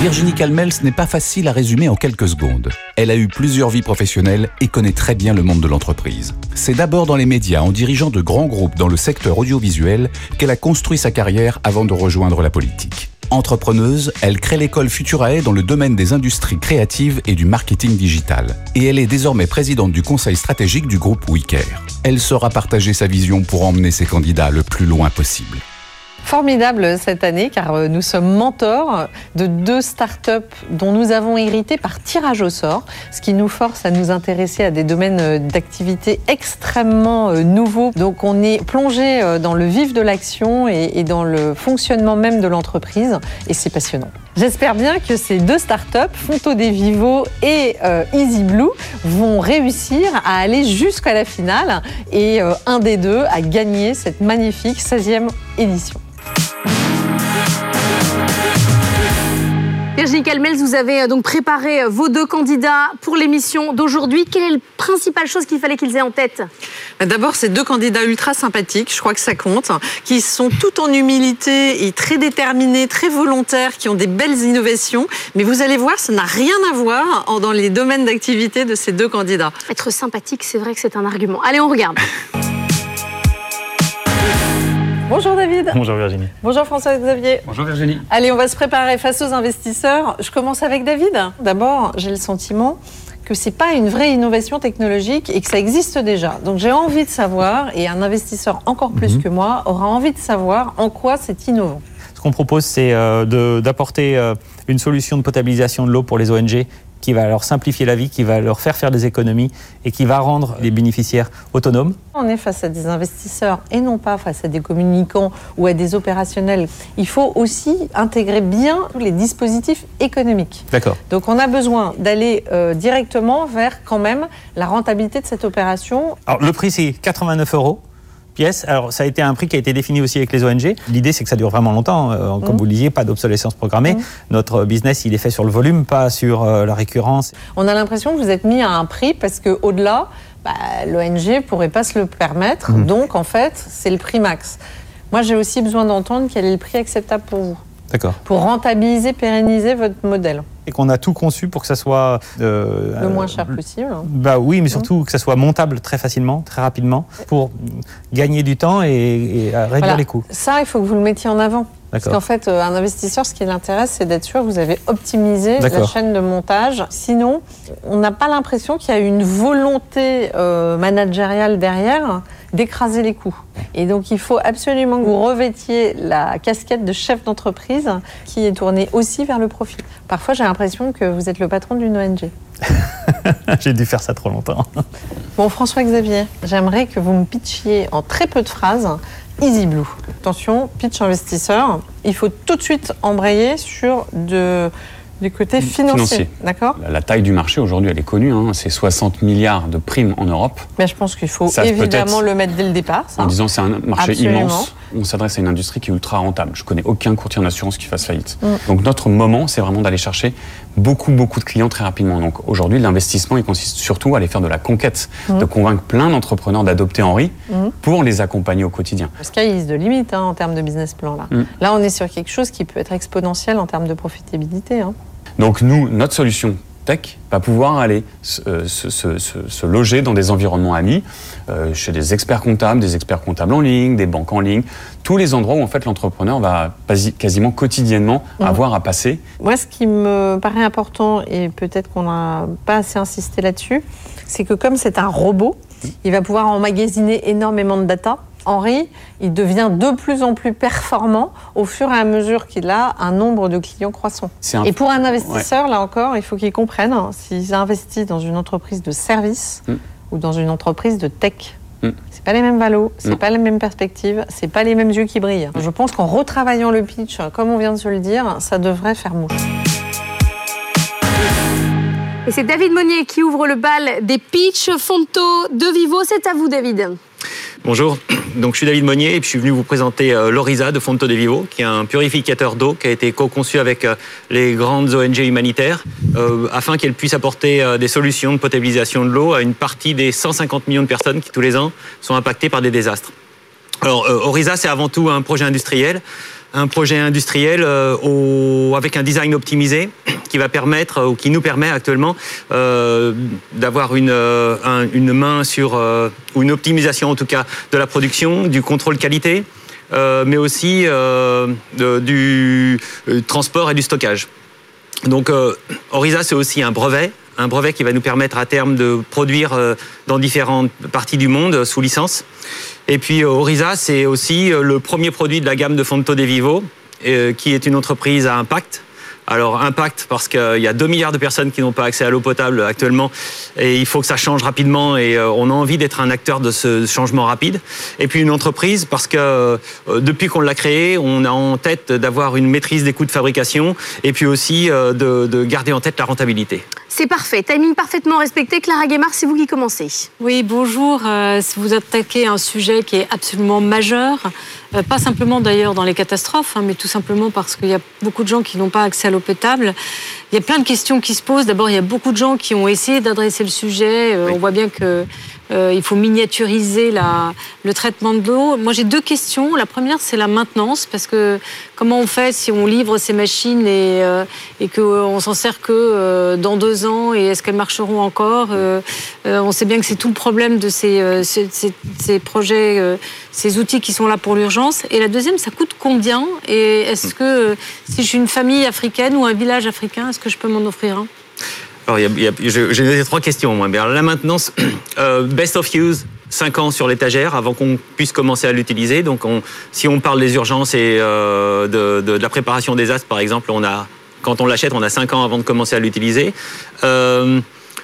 Virginie Calmels n'est pas facile à résumer en quelques secondes. Elle a eu plusieurs vies professionnelles et connaît très bien le monde de l'entreprise. C'est d'abord dans les médias, en dirigeant de grands groupes dans le secteur audiovisuel, qu'elle a construit sa carrière avant de rejoindre la politique. Entrepreneuse, elle crée l'école Futurae dans le domaine des industries créatives et du marketing digital. Et elle est désormais présidente du conseil stratégique du groupe WeCare. Elle saura partager sa vision pour emmener ses candidats le plus loin possible. Formidable cette année car euh, nous sommes mentors de deux startups dont nous avons hérité par tirage au sort, ce qui nous force à nous intéresser à des domaines euh, d'activité extrêmement euh, nouveaux. Donc on est plongé dans le vif de l'action et dans le fonctionnement même de l'entreprise et c'est passionnant. J'espère bien que ces deux startups, Fonto des Vivo et Easy Blue, vont réussir à aller jusqu'à la finale et un des deux a gagné cette magnifique 16e édition. Virginie Calmels, vous avez euh, donc préparé euh, vos deux candidats pour l'émission d'aujourd'hui. Quelle est la principale chose qu'il fallait qu'ils aient en tête? Bah, D'abord, ces deux candidats ultra sympathiques, je crois que ça compte, qui sont tout en humilité et très déterminés, très volontaires, qui ont des belles innovations. Mais vous allez voir, ça n'a rien à voir dans les domaines d'activité de ces deux candidats. Être sympathique, c'est vrai que c'est un argument. Allez, on regarde. *laughs* Bonjour David. Bonjour Virginie. Bonjour François-Xavier. Bonjour Virginie. Allez, on va se préparer face aux investisseurs. Je commence avec David. D'abord, j'ai le sentiment que c'est pas une vraie innovation technologique et que ça existe déjà. Donc j'ai envie de savoir, et un investisseur encore plus mhm. que moi aura envie de savoir en quoi c'est innovant. Ce qu'on propose, c'est euh, d'apporter euh, une solution de potabilisation de l'eau pour les ONG qui va leur simplifier la vie, qui va leur faire faire des économies et qui va rendre les bénéficiaires autonomes. On est face à des investisseurs et non pas face à des communicants ou à des opérationnels. Il faut aussi intégrer bien les dispositifs économiques. D'accord. Donc on a besoin d'aller euh, directement vers quand même la rentabilité de cette opération. Alors le prix c'est 89 euros alors, ça a été un prix qui a été défini aussi avec les ONG. L'idée, c'est que ça dure vraiment longtemps. Euh, comme mmh. vous le disiez, pas d'obsolescence programmée. Mmh. Notre business, il est fait sur le volume, pas sur euh, la récurrence. On a l'impression que vous êtes mis à un prix parce qu'au-delà, bah, l'ONG ne pourrait pas se le permettre. Mmh. Donc, en fait, c'est le prix max. Moi, j'ai aussi besoin d'entendre quel est le prix acceptable pour vous. D'accord. Pour rentabiliser, pérenniser votre modèle et qu'on a tout conçu pour que ça soit euh, le moins cher possible. Bah oui, mais surtout que ça soit montable très facilement, très rapidement, pour gagner du temps et, réduire les coûts. Ça, il faut que vous le mettiez en avant. Parce qu'en fait, euh, un investisseur, ce qui l'intéresse, c'est d'être sûr que vous avez optimisé la chaîne de montage. Sinon, on n'a pas l'impression qu'il y a une volonté euh, managériale derrière d'écraser les coûts. Et donc, il faut absolument que vous revêtiez la casquette de chef d'entreprise qui est tournée aussi vers le profit. Parfois, j'ai l'impression que vous êtes le patron d'une ONG. *laughs* j'ai dû faire ça trop longtemps. *laughs* bon, François-Xavier, j'aimerais que vous me pitchiez en très peu de phrases Easy Blue. Attention, pitch investisseur, il faut tout de suite embrayer sur de du côté financier. D'accord la, taille du marché aujourd'hui, elle est connue. Hein. c'est 60 milliards de primes en Europe. Mais je pense qu'il faut évidemment le mettre dès le départ. En disant c'est un marché immense. On s'adresse à une industrie qui est ultra rentable. Je connais aucun courtier en assurance qui fasse faillite. Mm. Donc notre moment, c'est vraiment d'aller chercher beaucoup, beaucoup de clients très rapidement. Donc aujourd'hui, l'investissement, il consiste surtout à aller faire de la conquête, mm. de convaincre plein d'entrepreneurs d'adopter Henri mm. pour les accompagner au quotidien. Parce qu'il y a de limite hein, en termes de business plan. Là. là, on est sur quelque chose qui peut être exponentiel en termes de profitabilité. Hein. Donc nous, notre solution tech va pouvoir aller se, loger dans des environnements amis, euh, chez des experts comptables, des experts comptables en ligne, des banques en ligne, tous les endroits où en fait l'entrepreneur va quasiment quotidiennement mmh. avoir à passer. Moi, ce qui me paraît important, et peut-être qu'on n'a pas assez insisté là-dessus, c'est que comme c'est un robot, il va pouvoir emmagasiner énormément de data Henri, il devient de plus en plus performant au fur et à mesure qu'il a un nombre de clients croissant. Et pour un investisseur, là encore, il faut qu'il comprenne hein, s'il investit dans une entreprise de service mm. ou dans une entreprise de tech. Mm. C'est pas les mêmes valos, c'est pas les mêmes perspectives, c'est pas les mêmes yeux qui brillent. Je pense qu'en retravaillant le pitch, comme on vient de se le dire, ça devrait faire mouche. Et c'est David Monnier qui ouvre le bal des pitch Fonto de Vivo. C'est à vous, David. Bonjour, donc je suis David Monnier et je suis venu vous présenter euh, l'Orisa de Fonto de Vivo, qui est un purificateur d'eau qui a été co-conçu avec euh, les grandes ONG humanitaires euh, afin qu'elles puissent apporter des solutions de potabilisation de l'eau à une partie des 150 millions de personnes qui tous les ans sont impactées par des désastres. Alors Orisa, c'est avant tout un projet industriel un projet industriel euh, avec un design optimisé *clears throat* qui va permettre euh, ou qui nous permet actuellement euh, d'avoir une, une main sur ou une optimisation en tout cas de la production, du contrôle qualité, mais aussi du transport et du stockage. Donc Orisa c'est aussi un brevet un brevet qui va nous permettre à terme de produire dans différentes parties du monde sous licence. Et puis Orisa, c'est aussi le premier produit de la gamme de Fonto de Vivo, qui est une entreprise à impact alors impact parce qu'il y a 2 milliards de personnes qui n'ont pas accès à l'eau potable actuellement et il faut que ça change rapidement et euh, on a envie d'être un acteur de ce changement rapide. Et puis une entreprise parce que euh, depuis qu'on l'a créée, on a en tête d'avoir une maîtrise des coûts de fabrication et puis aussi euh, de, garder en tête la rentabilité. C'est parfait, timing parfaitement respecté. Clara Guémard, c'est vous qui commencez. Oui, bonjour. vous attaquez un sujet qui est absolument majeur, pas simplement d'ailleurs dans les catastrophes, hein, mais tout simplement parce qu'il y a beaucoup de gens qui n'ont pas accès à l'eau potable. Il y a plein de questions qui se posent. D'abord, il y a beaucoup de gens qui ont essayé d'adresser le sujet. Euh, on voit bien que euh, il faut miniaturiser la, le traitement de l'eau. Moi, j'ai deux questions. La première, c'est la maintenance, parce que comment on fait si on livre ces machines et, euh, et qu'on s'en sert que euh, dans deux ans et est-ce qu'elles marcheront encore On sait bien que c'est tout le problème de ces, ces, ces projets, ces outils qui sont là pour l'urgence. Et la deuxième, ça coûte combien Et est-ce que si je suis une famille africaine ou un village africain, est-ce que je peux m'en offrir un? J'ai trois questions. Moi. La maintenance, *clears throat* euh, best of use, 5 ans sur l'étagère avant qu'on puisse commencer à l'utiliser. Donc, si on parle des urgences et euh, de, la préparation des astres, par exemple, on a, quand on l'achète, on a 5 ans avant de commencer à l'utiliser. Euh,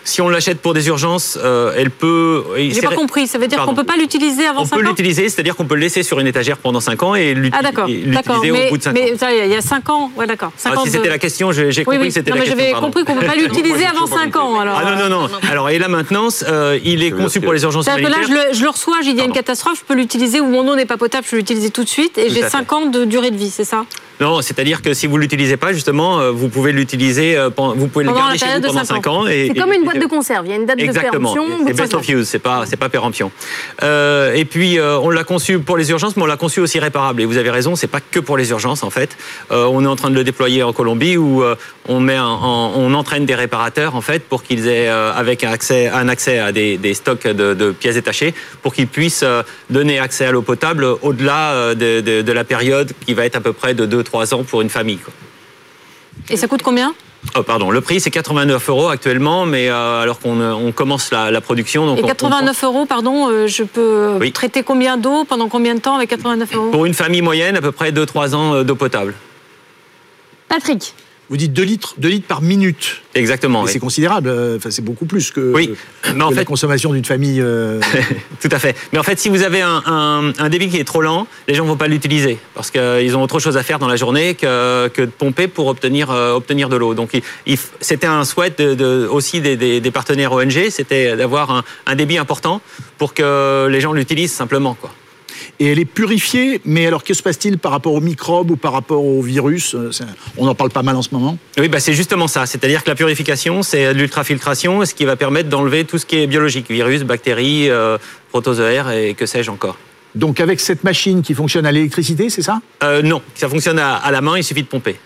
si on l'achète pour des urgences, euh, elle peut. J'ai pas compris. Ça veut dire qu'on peut pas l'utiliser avant 5 ans On peut l'utiliser, c'est-à-dire qu'on peut le laisser sur une étagère pendant 5 ans et ah, l'utiliser au bout de 5 ans. Mais il y a 5 ans, ouais, d'accord. Ah, si c'était la question, j'ai compris que c'était la question. J'avais compris qu'on ne peut pas l'utiliser avant 5 ans. Alors. Ah non, non, non. Alors, et la maintenance, euh, il est conçu pour les urgences humanitaires. Que là, je le, reçois, j'ai dit une catastrophe, je peux l'utiliser ou mon eau n'est pas potable, je peux l'utiliser tout de suite et j'ai 5 ans de durée de vie, c'est ça? Non, c'est-à-dire que si vous l'utilisez pas, justement, euh, vous pouvez l'utiliser, vous pouvez le garder chez vous pendant 5 ans. C'est comme une boîte de conserve. Il y a une date Exactement. de péremption. C'est best of use, c'est pas, c'est pas péremption. Euh, et puis, euh, on l'a conçu pour les urgences, mais on l'a conçu aussi réparable. Et vous avez raison, c'est pas que pour les urgences, en fait. on est en train de le déployer en Colombie où on met, on entraîne des réparateurs, en fait, pour qu'ils aient, avec un accès, un accès à des, stocks de, pièces détachées, pour qu'ils puissent donner accès à l'eau potable au-delà de, de, la période qui va être à peu près de 2-3 ans pour une famille. Et ça coûte combien? Oh, pardon, le prix c'est 89 euros actuellement, mais euh, alors qu'on on commence la, production. Donc Et 89 euros, pardon, euh, je peux traiter combien d'eau pendant combien de temps avec 89 euros? Pour une famille moyenne, à peu près 2-3 ans euh, d'eau potable. Patrick vous dites 2 litres, 2 litres par minute. Exactement. C'est considérable. Euh, enfin, c'est beaucoup plus que, oui. Mais en fait, la consommation d'une famille. Euh. *laughs* Tout à fait. Mais en fait, si vous avez un, débit qui est trop lent, les gens ne vont pas l'utiliser parce qu'ils ont autre chose à faire dans la journée que, que de pomper pour obtenir, euh, obtenir de l'eau. Donc, c'était un souhait de, aussi des, des, partenaires ONG, c'était d'avoir un, un débit important pour que les gens l'utilisent simplement. Quoi et elle est purifiée. Mais alors, que se passe-t-il par rapport aux microbes ou par rapport aux virus euh, On en parle pas mal en ce moment. Oui, bah c'est justement ça. C'est-à-dire que la purification, c'est l'ultrafiltration, ce qui va permettre d'enlever tout ce qui est biologique, virus, bactéries, euh, protozoaires et que sais-je encore. Donc avec cette machine qui fonctionne à l'électricité, c'est ça? Euh, Non, ça fonctionne à la main, il suffit de pomper.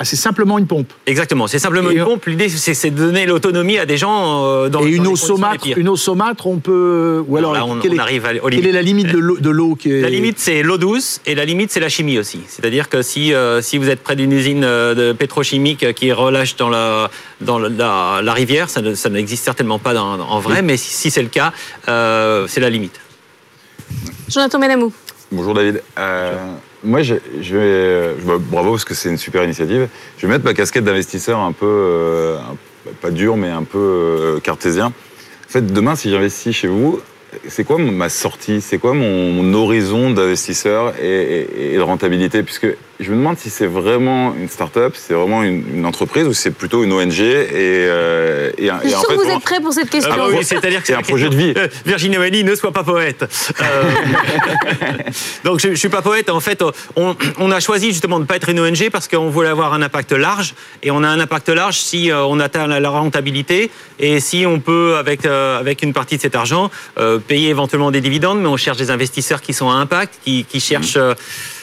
Ah, c'est simplement une pompe. Exactement, c'est simplement une pompe. L'idée, c'est de donner l'autonomie à des gens euh, dans Et une osomatre, une osomatre, on peut. Ou alors, on, quelle, est, arrive quelle est la limite de l'eau qui est... La limite, c'est l'eau douce et la limite, c'est la chimie aussi. C'est-à-dire que si, euh, si vous êtes près d'une usine euh, de pétrochimique qui relâche dans la, dans la, la rivière, ça, n'existe certainement pas en vrai, mais si, c'est le cas, c'est la limite. Jonathan Mélamou. Bonjour David. Moi, je, vais, bravo parce que c'est une super initiative. Je vais mettre ma casquette d'investisseur un peu, euh, pas dur, mais un peu euh, cartésien. En fait, demain, si j'investis chez vous, c'est quoi ma sortie? C'est quoi mon, horizon d'investisseur et, de rentabilité? Puisque je me demande si c'est vraiment une start-up, si c'est vraiment une, entreprise ou si c'est plutôt une ONG. Et, euh, et, je suis sûr que vous êtes prêt pour cette question. Ah oui, c'est-à-dire que c'est un projet de vie. Virginie Oeli, ne sois pas poète. Euh, *laughs* donc je, ne suis pas poète. En fait, on, a choisi justement de ne pas être une ONG parce qu'on voulait avoir un impact large. Et on a un impact large si euh, on atteint la, rentabilité et si on peut, avec, avec une partie de cet argent, payer éventuellement des dividendes. Mais on cherche des investisseurs qui sont à impact, qui, cherchent...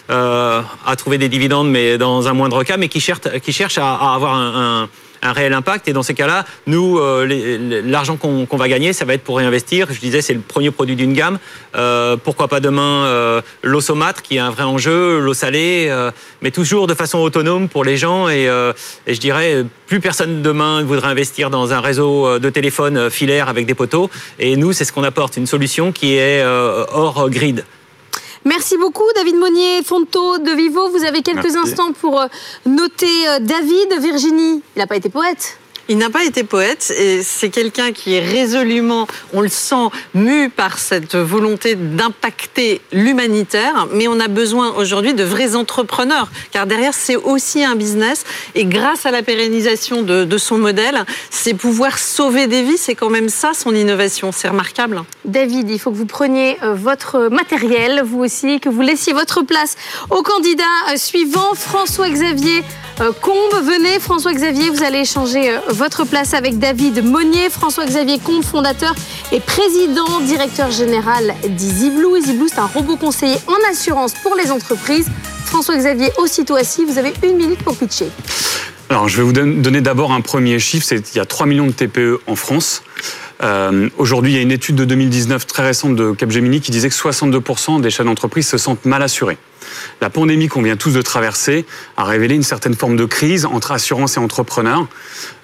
Euh, à trouver des dividendes, mais dans un moindre cas, mais qui cherchent, qui cherchent à, avoir un, un réel impact. Et dans ces cas-là, nous, l'argent qu'on va gagner, ça va être pour réinvestir. Je disais, c'est le premier produit d'une gamme. pourquoi pas demain l'eau saumâtre, qui est un vrai enjeu, l'eau salée, mais toujours de façon autonome pour les gens. Et, et je dirais, plus personne demain ne voudra investir dans un réseau de téléphone filaire avec des poteaux. Et nous, c'est ce qu'on apporte, une solution qui est hors grid. Merci beaucoup David Monnier, Fonto de Vivo. Vous avez quelques instants pour euh, noter euh, David. Virginie, il n'a pas été poète il n'a pas été poète et c'est quelqu'un qui est résolument, on le sent, mu par cette volonté d'impacter l'humanitaire. Mais on a besoin aujourd'hui de vrais entrepreneurs, car derrière, c'est aussi un business. Et grâce à la pérennisation de, son modèle, c'est pouvoir sauver des vies. C'est quand même ça, son innovation. C'est remarquable. David, il faut que vous preniez euh, votre matériel, vous aussi, que vous laissiez votre place au candidat euh, suivant, François-Xavier Combe. Venez, François-Xavier, vous allez échanger votre place avec David Monnier, François-Xavier Comte, fondateur et président, directeur général d'EasyBlue. EasyBlue, c'est un robot conseiller en assurance pour les entreprises. François-Xavier, aussitôt assis, vous avez une minute pour pitcher. Alors, je vais vous donner d'abord un premier chiffre. Il y a 3 millions de TPE en France. Euh, aujourd'hui, il y a une étude de 2019 très récente de Capgemini qui disait que 62% des chefs d'entreprise se sentent mal assurés. La pandémie qu'on vient tous de traverser a révélé une certaine forme de crise entre assurance et entrepreneurs.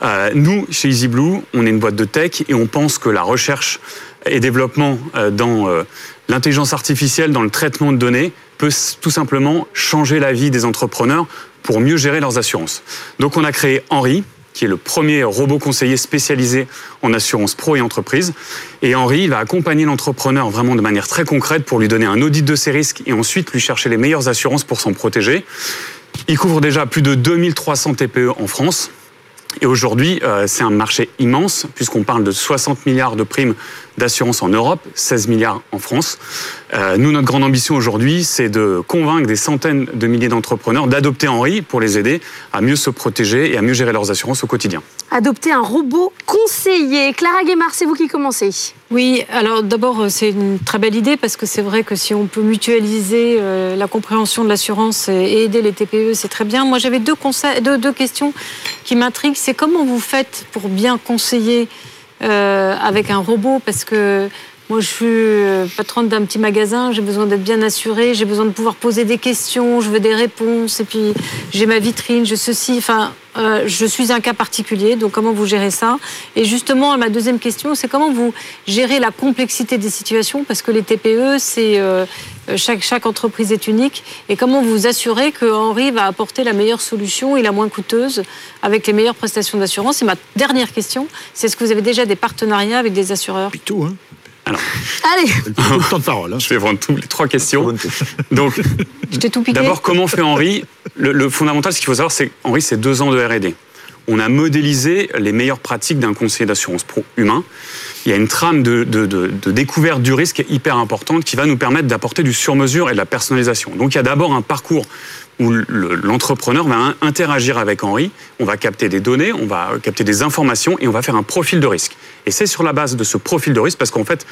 Euh, nous, chez EasyBlue, on est une boîte de tech et on pense que la recherche et développement euh, dans l'intelligence artificielle, dans le traitement de données, peut tout simplement changer la vie des entrepreneurs pour mieux gérer leurs assurances. Donc on a créé Henri, qui est le premier robot conseiller spécialisé en assurance pro et entreprise. Et Henri va accompagner l'entrepreneur vraiment de manière très concrète pour lui donner un audit de ses risques et ensuite lui chercher les meilleures assurances pour s'en protéger. Il couvre déjà plus de 2300 TPE en France. Et aujourd'hui, euh, c'est un marché immense, puisqu'on parle de 60 milliards de primes d'assurance en Europe, 16 milliards en France. Euh, nous, notre grande ambition aujourd'hui, c'est de convaincre des centaines de milliers d'entrepreneurs d'adopter Henri pour les aider à mieux se protéger et à mieux gérer leurs assurances au quotidien. Adopter un robot conseiller. Clara Guémard, c'est vous qui commencez. Oui, alors d'abord, c'est une très belle idée parce que c'est vrai que si on peut mutualiser euh, la compréhension de l'assurance et aider les TPE, c'est très bien. Moi, j'avais deux, deux, deux questions qui m'intriguent. C'est comment vous faites pour bien conseiller euh, avec un robot? Parce que moi, je suis euh, patronne d'un petit magasin, j'ai besoin d'être bien assurée, j'ai besoin de pouvoir poser des questions, je veux des réponses, et puis j'ai ma vitrine, je ceci. Enfin, euh, je suis un cas particulier, donc comment vous gérez ça? Et justement, ma deuxième question, c'est comment vous gérez la complexité des situations, parce que les TPE, c'est euh, chaque, chaque entreprise est unique, et comment vous assurez que Henri va apporter la meilleure solution et la moins coûteuse avec les meilleures prestations d'assurance? Et ma dernière question, c'est est-ce que vous avez déjà des partenariats avec des assureurs? Tout, hein alors, Allez, *laughs* le temps de parole. Hein. Je vais prendre tous les trois questions. Donc, *laughs* d'abord, comment fait Henri? Le, fondamental, ce qu'il faut savoir, c'est qu'Henri, c'est deux ans de R&D. On a modélisé les meilleures pratiques d'un conseiller d'assurance pro humain. Il y a une trame de, de, découverte du risque hyper importante qui va nous permettre d'apporter du sur-mesure et de la personnalisation. Donc, il y a d'abord un parcours où l'entrepreneur va interagir avec Henri, on va capter des données, on va capter des informations et on va faire un profil de risque. Et c'est sur la base de ce profil de risque, parce qu'en fait,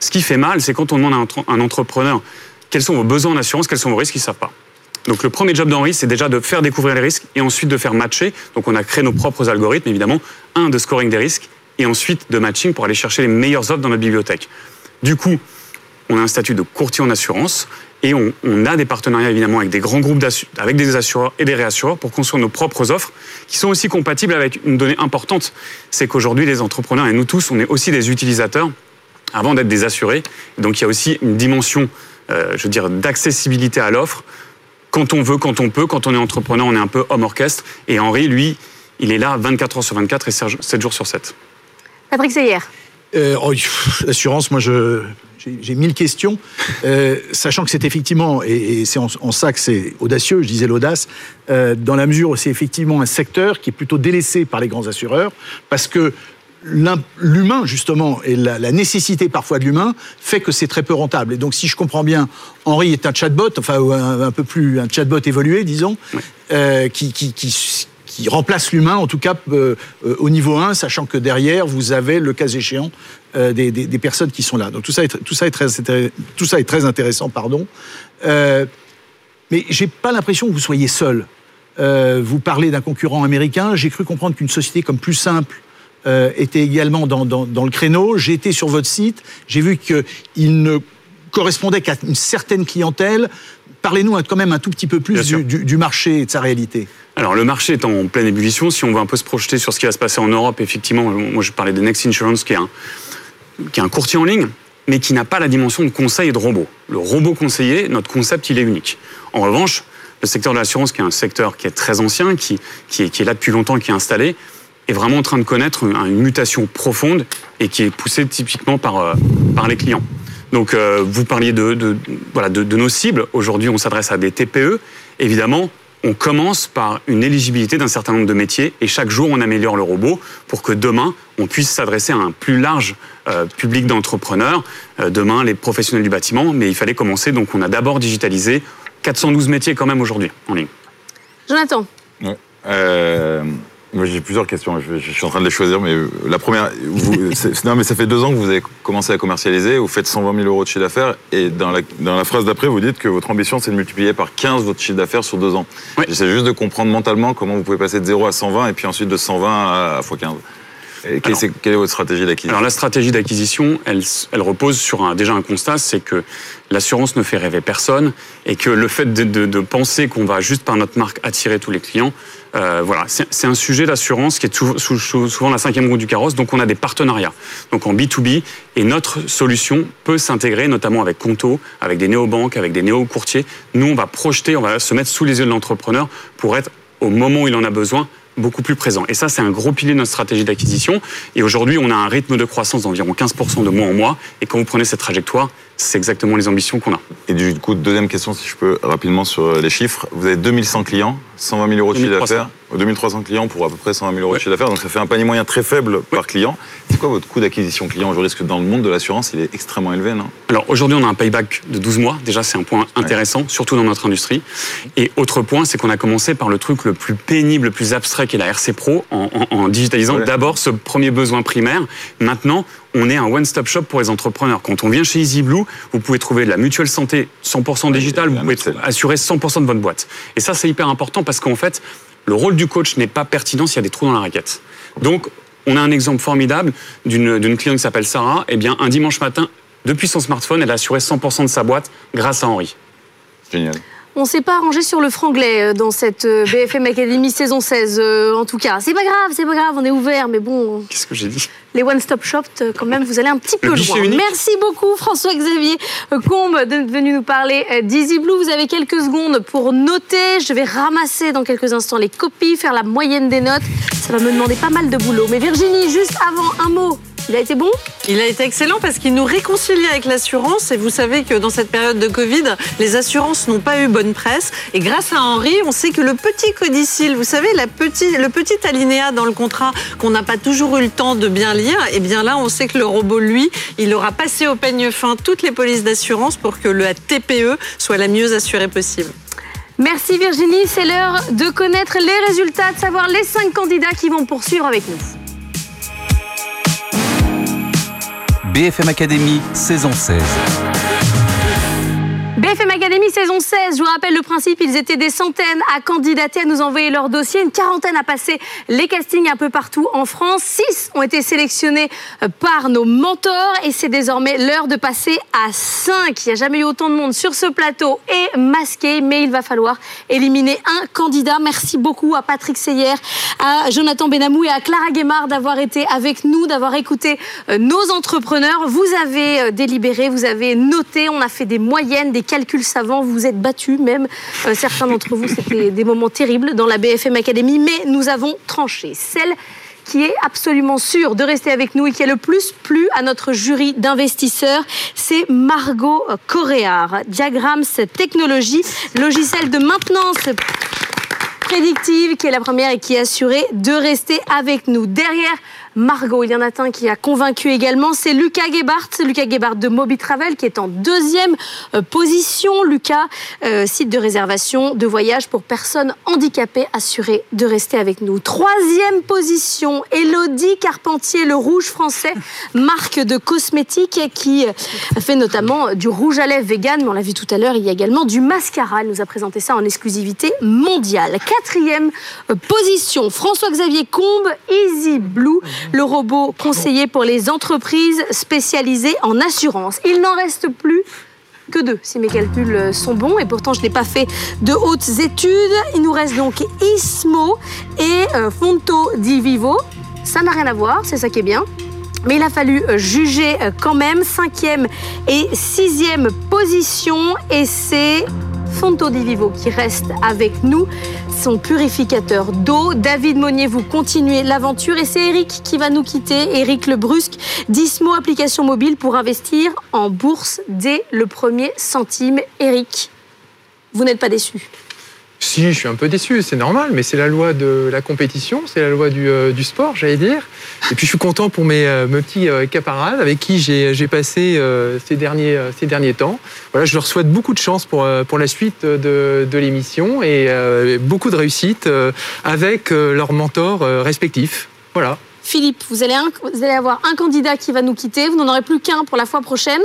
ce qui fait mal, c'est quand on demande à un entrepreneur quels sont vos besoins en assurance, quels sont vos risques, ils ne savent pas. Donc le premier job d'Henri, c'est déjà de faire découvrir les risques et ensuite de faire matcher. Donc on a créé nos propres algorithmes, évidemment, un de scoring des risques et ensuite de matching pour aller chercher les meilleures offres dans notre bibliothèque. Du coup, on a un statut de courtier en assurance et on, a des partenariats évidemment avec des grands groupes avec des assureurs et des réassureurs pour construire nos propres offres qui sont aussi compatibles avec une donnée importante. C'est qu'aujourd'hui, les entrepreneurs et nous tous, on est aussi des utilisateurs avant d'être des assurés. Donc il y a aussi une dimension, euh, je veux dire, d'accessibilité à l'offre. Quand on veut, quand on peut, quand on est entrepreneur, on est un peu homme orchestre. Et Henri, lui, il est là 24 heures sur 24 et 7 jours sur 7. Patrick Seyer. Euh, oh, L'assurance, moi, je, j'ai mille questions, euh, sachant que c'est effectivement, et, c'est en, ça que c'est audacieux, je disais l'audace, euh, dans la mesure où c'est effectivement un secteur qui est plutôt délaissé par les grands assureurs, parce que l'humain, justement, et la, nécessité parfois de l'humain, fait que c'est très peu rentable. Et donc, si je comprends bien, Henri est un chatbot, enfin, un, peu plus, un chatbot évolué, disons, euh, qui, qui, qui, qui remplace l'humain, en tout cas euh, euh, au niveau 1, sachant que derrière, vous avez, le cas échéant, euh, des, des, personnes qui sont là. Donc tout ça est, tout ça est, très, tout ça est très intéressant, pardon. mais j'ai pas l'impression que vous soyez seul. vous parlez d'un concurrent américain. J'ai cru comprendre qu'une société comme Plus Simple était également dans, dans le créneau. J'ai été sur votre site, j'ai vu qu'il ne correspondait qu'à une certaine clientèle. Parlez-nous quand même un tout petit peu plus du, marché et de sa réalité. Alors le marché est en pleine ébullition. Si on veut un peu se projeter sur ce qui va se passer en Europe, effectivement, moi je parlais de Next Insurance qui est un, qui est un courtier en ligne, mais qui n'a pas la dimension de conseil et de robot. Le robot conseiller, notre concept, il est unique. En revanche, le secteur de l'assurance, qui est un secteur qui est très ancien, qui, qui, est, là depuis longtemps, qui est installé, est vraiment en train de connaître une mutation profonde et qui est poussée typiquement par, euh, par les clients. Donc, euh, vous parliez de, voilà, de, nos cibles. Aujourd'hui, on s'adresse à des TPE. Évidemment, on commence par une éligibilité d'un certain nombre de métiers et chaque jour, on améliore le robot pour que demain, on puisse s'adresser à un plus large euh, public d'entrepreneurs. Euh, demain, les professionnels du bâtiment, mais il fallait commencer. Donc, on a d'abord digitalisé 412 métiers quand même aujourd'hui en ligne. Jonathan. Ouais. Moi, j'ai plusieurs questions. Je, suis en train de les choisir, mais euh, la première, vous, *laughs* non, mais ça fait deux ans que vous avez commencé à commercialiser. Vous faites 120 000 euros de chiffre d'affaires, et dans la, dans la phrase d'après, vous dites que votre ambition, c'est de multiplier par 15 votre chiffre d'affaires sur deux ans. J'essaie juste de comprendre mentalement comment vous pouvez passer de 0 à 120 et puis ensuite de 120 à, x15. Et quelle, est, votre stratégie d'acquisition? Alors la stratégie d'acquisition, elle, elle, repose sur un, déjà un constat, c'est que l'assurance ne fait rêver personne et que le fait de, de, de penser qu'on va juste par notre marque attirer tous les clients, euh, voilà, c'est un sujet l'assurance qui est souvent la cinquième roue du carrosse. Donc on a des partenariats. Donc en B2B et notre solution peut s'intégrer notamment avec Conto, avec des néobanques, avec des néo-courtiers. Nous on va projeter, on va se mettre sous les yeux de l'entrepreneur pour être au moment où il en a besoin beaucoup plus présent. Et ça, c'est un gros pilier de notre stratégie d'acquisition. Et aujourd'hui, on a un rythme de croissance d'environ 15% de mois en mois. Et quand vous prenez cette trajectoire, c'est exactement les ambitions qu'on a. Et du coup, deuxième question, si je peux rapidement sur les chiffres. Vous avez 2100 clients, 120 000 euros de chiffre d'affaires. 2300 clients pour à peu près 120 000 euros de chiffre d'affaires. Donc ça fait un panier moyen très faible par client. C'est quoi votre coût d'acquisition client aujourd'hui Parce que dans le monde de l'assurance, il est extrêmement élevé, non? Alors aujourd'hui, on a un payback de 12 mois. Déjà, c'est un point intéressant, surtout dans notre industrie. Et autre point, c'est qu'on a commencé par le truc le plus pénible, le plus abstrait qui est la RC Pro, en, digitalisant d'abord ce premier besoin primaire. Maintenant, on est un one-stop shop pour les entrepreneurs. Quand on vient chez EasyBlue, vous pouvez trouver de la mutuelle santé 100% digital, vous pouvez assurer 100% de votre boîte. Et ça, c'est hyper important parce qu'en fait, le rôle du coach n'est pas pertinent s'il y a des trous dans la raquette. Donc, on a un exemple formidable d'une cliente qui s'appelle Sarah. Eh bien, un dimanche matin, depuis son smartphone, elle a assuré 100% de sa boîte grâce à Henri. Génial. On s'est pas arrangé sur le franglais euh, dans cette euh, BFM Academy saison 16, euh, en tout cas. C'est pas grave, c'est pas grave, on est ouvert, mais bon. Qu'est-ce que j'ai dit Les one-stop shops, quand même, vous allez un petit peu loin. Merci beaucoup, François-Xavier Combe, d'être venu nous parler d'Easy Blue. Vous avez quelques secondes pour noter. Je vais ramasser dans quelques instants les copies, faire la moyenne des notes. Ça va me demander pas mal de boulot. Mais Virginie, juste avant, un mot il a été bon Il a été excellent parce qu'il nous réconcilie avec l'assurance. Et vous savez que dans cette période de Covid, les assurances n'ont pas eu bonne presse. Et grâce à Henri, on sait que le petit codicile, vous savez, la le petit alinéa dans le contrat qu'on n'a pas toujours eu le temps de bien lire, et eh bien là, on sait que le robot, lui, il aura passé au peigne fin toutes les polices d'assurance pour que le TPE soit la mieux assurée possible. Merci Virginie, c'est l'heure de connaître les résultats, de savoir les cinq candidats qui vont poursuivre avec nous. BFM Academy, saison 16. BFM Academy saison 16, je vous rappelle le principe, ils étaient des centaines à candidater, à nous envoyer leur dossier, une quarantaine à passer les castings un peu partout en France, six ont été sélectionnés euh, par nos mentors et c'est désormais l'heure de passer à 5. Il n'y a jamais eu autant de monde sur ce plateau et masqué, mais il va falloir éliminer un candidat. Merci beaucoup à Patrick Seyer, à Jonathan Benamou et à Clara Guémard d'avoir été avec nous, d'avoir écouté euh, nos entrepreneurs. Vous avez euh, délibéré, vous avez noté, on a fait des moyennes, des calcul savant, vous êtes battus, même euh, certains d'entre vous, c'était des moments terribles dans la BFM Academy, mais nous avons tranché. Celle qui est absolument sûre de rester avec nous et qui a le plus plu à notre jury d'investisseurs, c'est Margot Coréard. Diagrams Technologies, logiciel de maintenance prédictive qui est la première et qui est assurée de rester avec nous. Derrière Margot. Il y en a un qui a convaincu également, c'est Lucas Gebhardt, Lucas Gebhardt de Moby Travel qui est en deuxième euh, position. Lucas, euh, site de réservation de voyage pour personnes handicapées, assuré de rester avec nous. Troisième position, Elodie Carpentier, le rouge français, *laughs* marque de cosmétiques qui euh, fait notamment du rouge à lèvres vegan, mais on l'a vu tout à l'heure, il y a également du mascara. Elle nous a présenté ça en exclusivité mondiale. Quatrième position, François-Xavier Combe, Easy Blue, le robot conseillé pour les entreprises spécialisées en assurance. Il n'en reste plus que deux, si mes calculs sont bons. Et pourtant, je n'ai pas fait de hautes études. Il nous reste donc Ismo et euh, Fonto di Vivo. Ça n'a rien à voir, c'est ça qui est bien. Mais il a fallu euh, juger euh, quand même cinquième et sixième position. Et c'est Fonto di Vivo qui reste avec nous, son purificateur d'eau. David Monnier, vous continuez l'aventure et c'est Eric qui va nous quitter. Eric Lebrusque, Dismo application mobile pour investir en bourse dès le premier centime. Eric, vous n'êtes pas déçu? Si, je suis un peu déçu, c'est normal, mais c'est la loi de la compétition, c'est la loi du, euh, sport, j'allais dire. Et puis je suis content pour mes, euh, petits euh, camarades avec qui j'ai passé ces, derniers, ces derniers temps. Voilà, je leur souhaite beaucoup de chance pour, pour la suite de, l'émission et beaucoup de réussite avec leurs mentors respectifs. Voilà. Philippe, vous allez, vous allez avoir un candidat qui va nous quitter, vous n'en aurez plus qu'un pour la fois prochaine.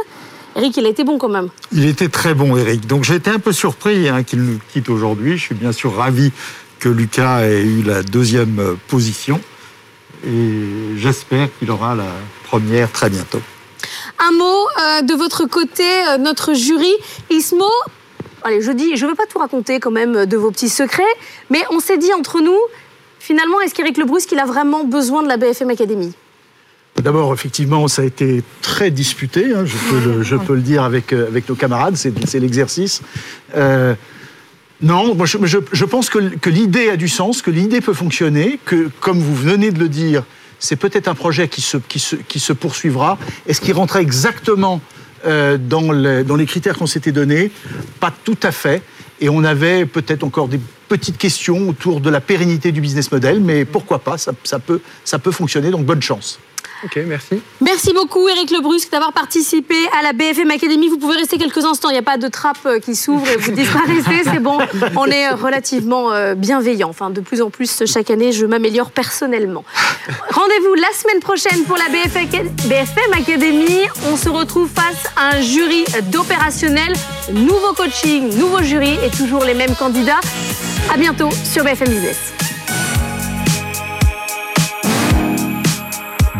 Eric, il a été bon quand même. Il était très bon, Eric. Donc j'ai été un peu surpris hein, qu'il nous quitte aujourd'hui. Je suis bien sûr ravi que Lucas ait eu la deuxième euh, position. Et j'espère qu'il aura la première très bientôt. Un mot euh, de votre côté, euh, notre jury. Ismo, allez, je dis, je ne veux pas tout raconter quand même de vos petits secrets, mais on s'est dit entre nous, finalement, est-ce qu'Éric Lebrusque, il a vraiment besoin de la BFM Academy D'abord, effectivement, ça a été très disputé, hein, je, peux le, dire avec, euh, nos camarades, c'est l'exercice. Euh, non, je, pense que, l'idée a du sens, que l'idée peut fonctionner, que, comme vous venez de le dire, c'est peut-être un projet qui se, poursuivra. Est-ce qu'il rentrait exactement euh, dans, les critères qu'on s'était donnés? Pas tout à fait. Et on avait peut-être encore des petites questions autour de la pérennité du business model, mais pourquoi pas, ça peut fonctionner, donc bonne chance. Ok, merci. Merci beaucoup, Eric Lebrusque, d'avoir participé à la BFM Academy. Vous pouvez rester quelques instants. Il n'y a pas de trappe euh, qui s'ouvre et vous *laughs* disparaissez. C'est bon. On est euh, relativement euh, bienveillant. Enfin, de plus en plus, chaque année, je m'améliore personnellement. *laughs* Rendez-vous la semaine prochaine pour la BFM Academy. On se retrouve face à un jury d'opérationnels. Nouveau coaching, nouveau jury et toujours les mêmes candidats. À bientôt sur BFM Business.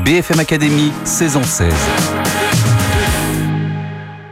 BFM Academy, saison 16.